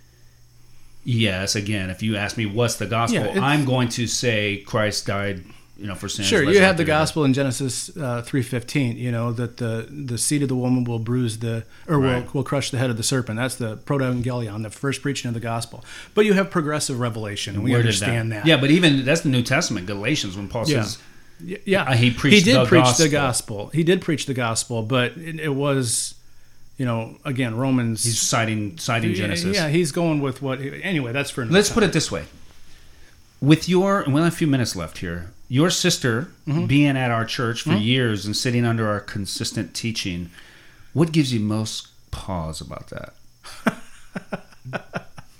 [SPEAKER 1] yes, again, if you ask me what's the gospel,
[SPEAKER 2] Yeah,
[SPEAKER 1] I'm going to say Christ died, you know, for sins.
[SPEAKER 2] Sure, you have the gospel in Genesis uh, 3:15, you know, that the the seed of the woman will bruise the or will,
[SPEAKER 1] Right.
[SPEAKER 2] will crush the head of the serpent. That's the proto-evangelion, the first preaching of the gospel. But you have progressive revelation, and we
[SPEAKER 1] Where
[SPEAKER 2] understand that.
[SPEAKER 1] Yeah, but even that's the New Testament, Galatians, when Paul
[SPEAKER 2] Yeah.
[SPEAKER 1] says,
[SPEAKER 2] Yeah,
[SPEAKER 1] he preached
[SPEAKER 2] did
[SPEAKER 1] the
[SPEAKER 2] preach
[SPEAKER 1] gospel.
[SPEAKER 2] the gospel. He did preach the gospel, but it, it was, you know, again Romans.
[SPEAKER 1] he's citing citing Genesis.
[SPEAKER 2] Yeah, he's going with what. Anyway, that's for another
[SPEAKER 1] Let's
[SPEAKER 2] time.
[SPEAKER 1] put it this way. With your, and we only have a few minutes left here, your sister
[SPEAKER 2] Mm-hmm.
[SPEAKER 1] being at our church for years and sitting under our consistent teaching, what gives you most pause about that?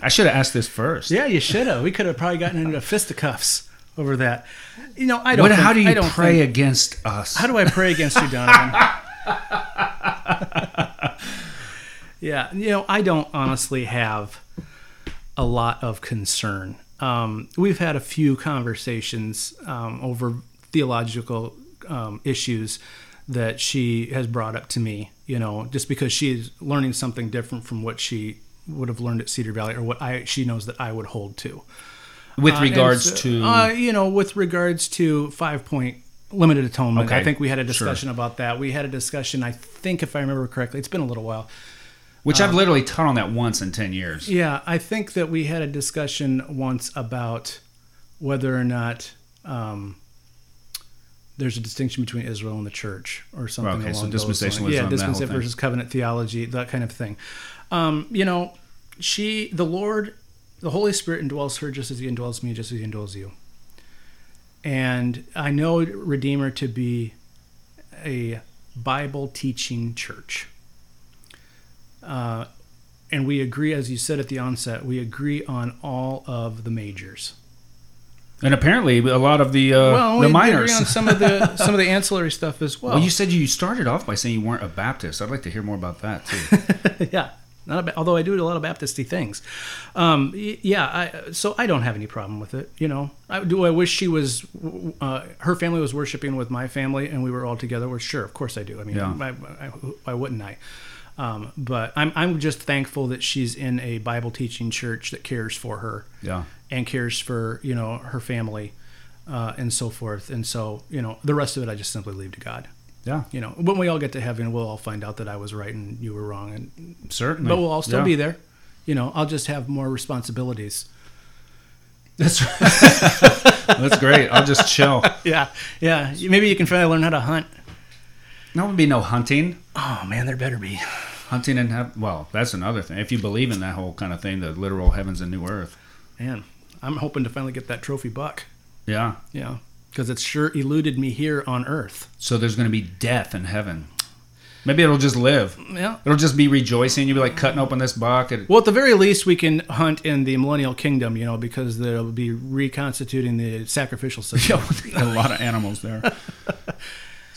[SPEAKER 1] I should have asked this first.
[SPEAKER 2] Yeah, you should have. We could have probably gotten into fisticuffs over that. You know, I don't.
[SPEAKER 1] What,
[SPEAKER 2] think-
[SPEAKER 1] how do
[SPEAKER 2] I
[SPEAKER 1] you pray
[SPEAKER 2] think-
[SPEAKER 1] against us?
[SPEAKER 2] how do I pray against you, Donovan? yeah, you know, I don't honestly have a lot of concern. Um, we've had a few conversations um, over theological um, issues that she has brought up to me. You know, just because she's learning something different from what she would have learned at Cedar Valley, or what I she knows that I would hold to.
[SPEAKER 1] With
[SPEAKER 2] Uh,
[SPEAKER 1] regards
[SPEAKER 2] so-
[SPEAKER 1] to.
[SPEAKER 2] uh, you know with regards to five point limited atonement i think we had a
[SPEAKER 1] sure.
[SPEAKER 2] discussion about that we had a discussion i think if i remember correctly it's been a little while
[SPEAKER 1] which I've literally taught on that once in 10 years.
[SPEAKER 2] yeah i think that we had a discussion once about whether or not um, there's a distinction between Israel and the church, or something
[SPEAKER 1] Okay, so
[SPEAKER 2] along those lines.
[SPEAKER 1] dispensationalism,
[SPEAKER 2] Yeah, dispensationalism versus covenant theology, that kind of thing. Um, you know, she, the Lord, the Holy Spirit indwells her just as He indwells me, just as He indwells you. And I know Redeemer to be a Bible teaching church. Uh, and we agree, as you said at the onset, we agree on all of the majors.
[SPEAKER 1] And apparently, a lot of the, uh,
[SPEAKER 2] well,
[SPEAKER 1] the
[SPEAKER 2] we
[SPEAKER 1] minors.
[SPEAKER 2] agree on some of the some of the ancillary stuff as well.
[SPEAKER 1] well, you said you started off by saying you weren't a Baptist. I'd like to hear more about that, too.
[SPEAKER 2] yeah, not a, although I do a lot of Baptisty things. Um, yeah, I, so I don't have any problem with it. You know, I, do I wish she was, uh, her family was worshiping with my family and we were all together? Well, sure, of course I do. I mean,
[SPEAKER 1] Yeah.
[SPEAKER 2] why, why wouldn't I? Um, but I'm I'm just thankful that she's in a Bible teaching church that cares for her
[SPEAKER 1] yeah.
[SPEAKER 2] and cares for you know her family uh, and so forth. And so you know the rest of it I just simply leave to God.
[SPEAKER 1] Yeah.
[SPEAKER 2] You know, when we all get to heaven, we'll all find out that I was right and you were wrong, and
[SPEAKER 1] Certainly.
[SPEAKER 2] but we'll all still
[SPEAKER 1] Yeah.
[SPEAKER 2] be there. You know, I'll just have more responsibilities.
[SPEAKER 1] That's That's great. I'll just chill.
[SPEAKER 2] Yeah, yeah. Maybe you can finally learn how to hunt.
[SPEAKER 1] There would be no hunting.
[SPEAKER 2] Oh man, there better be.
[SPEAKER 1] Hunting and have well, that's another thing. If you believe in that whole kind of thing, the literal heavens and new earth.
[SPEAKER 2] Man, I'm hoping to finally get that trophy buck.
[SPEAKER 1] Yeah.
[SPEAKER 2] Yeah, because it's sure eluded me here on Earth.
[SPEAKER 1] So there's going to be death in heaven. Maybe it'll just live.
[SPEAKER 2] Yeah.
[SPEAKER 1] It'll just be rejoicing. You'll be like cutting open this buck.
[SPEAKER 2] Well, at the very least, we can hunt in the millennial kingdom, you know, because they'll be reconstituting the sacrificial system.
[SPEAKER 1] Yeah, a lot of animals there.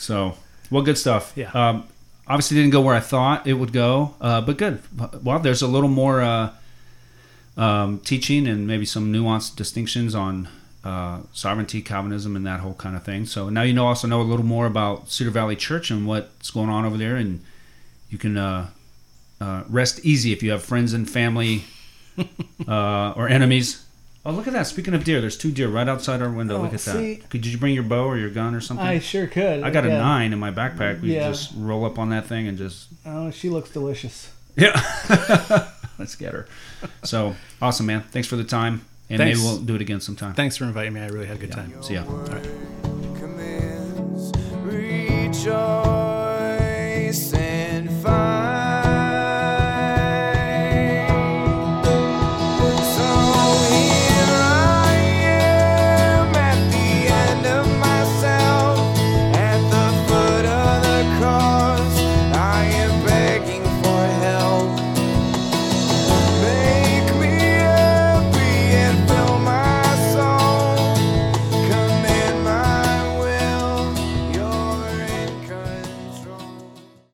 [SPEAKER 1] So, well, good stuff.
[SPEAKER 2] Yeah.
[SPEAKER 1] Um, obviously, didn't go where I thought it would go, uh, but good. Well, there's a little more uh, um, teaching and maybe some nuanced distinctions on uh, sovereignty, Calvinism, and that whole kind of thing. So now you know also know a little more about Cedar Valley Church and what's going on over there, and you can uh, uh, rest easy if you have friends and family uh, or enemies Oh, look at that! Speaking of deer, there's two deer right outside our window.
[SPEAKER 2] Oh,
[SPEAKER 1] look at
[SPEAKER 2] see?
[SPEAKER 1] that. Could did you bring your bow or your gun or something?
[SPEAKER 2] I sure could.
[SPEAKER 1] I got a nine in my backpack. We
[SPEAKER 2] Yeah.
[SPEAKER 1] just roll up on that thing and just
[SPEAKER 2] Oh, she looks delicious.
[SPEAKER 1] yeah. Let's get her. So awesome, man! Thanks for the time, and
[SPEAKER 2] Thanks.
[SPEAKER 1] maybe we'll do it again sometime.
[SPEAKER 2] Thanks for inviting me. I really had a good time.
[SPEAKER 1] See ya.
[SPEAKER 3] commands reach all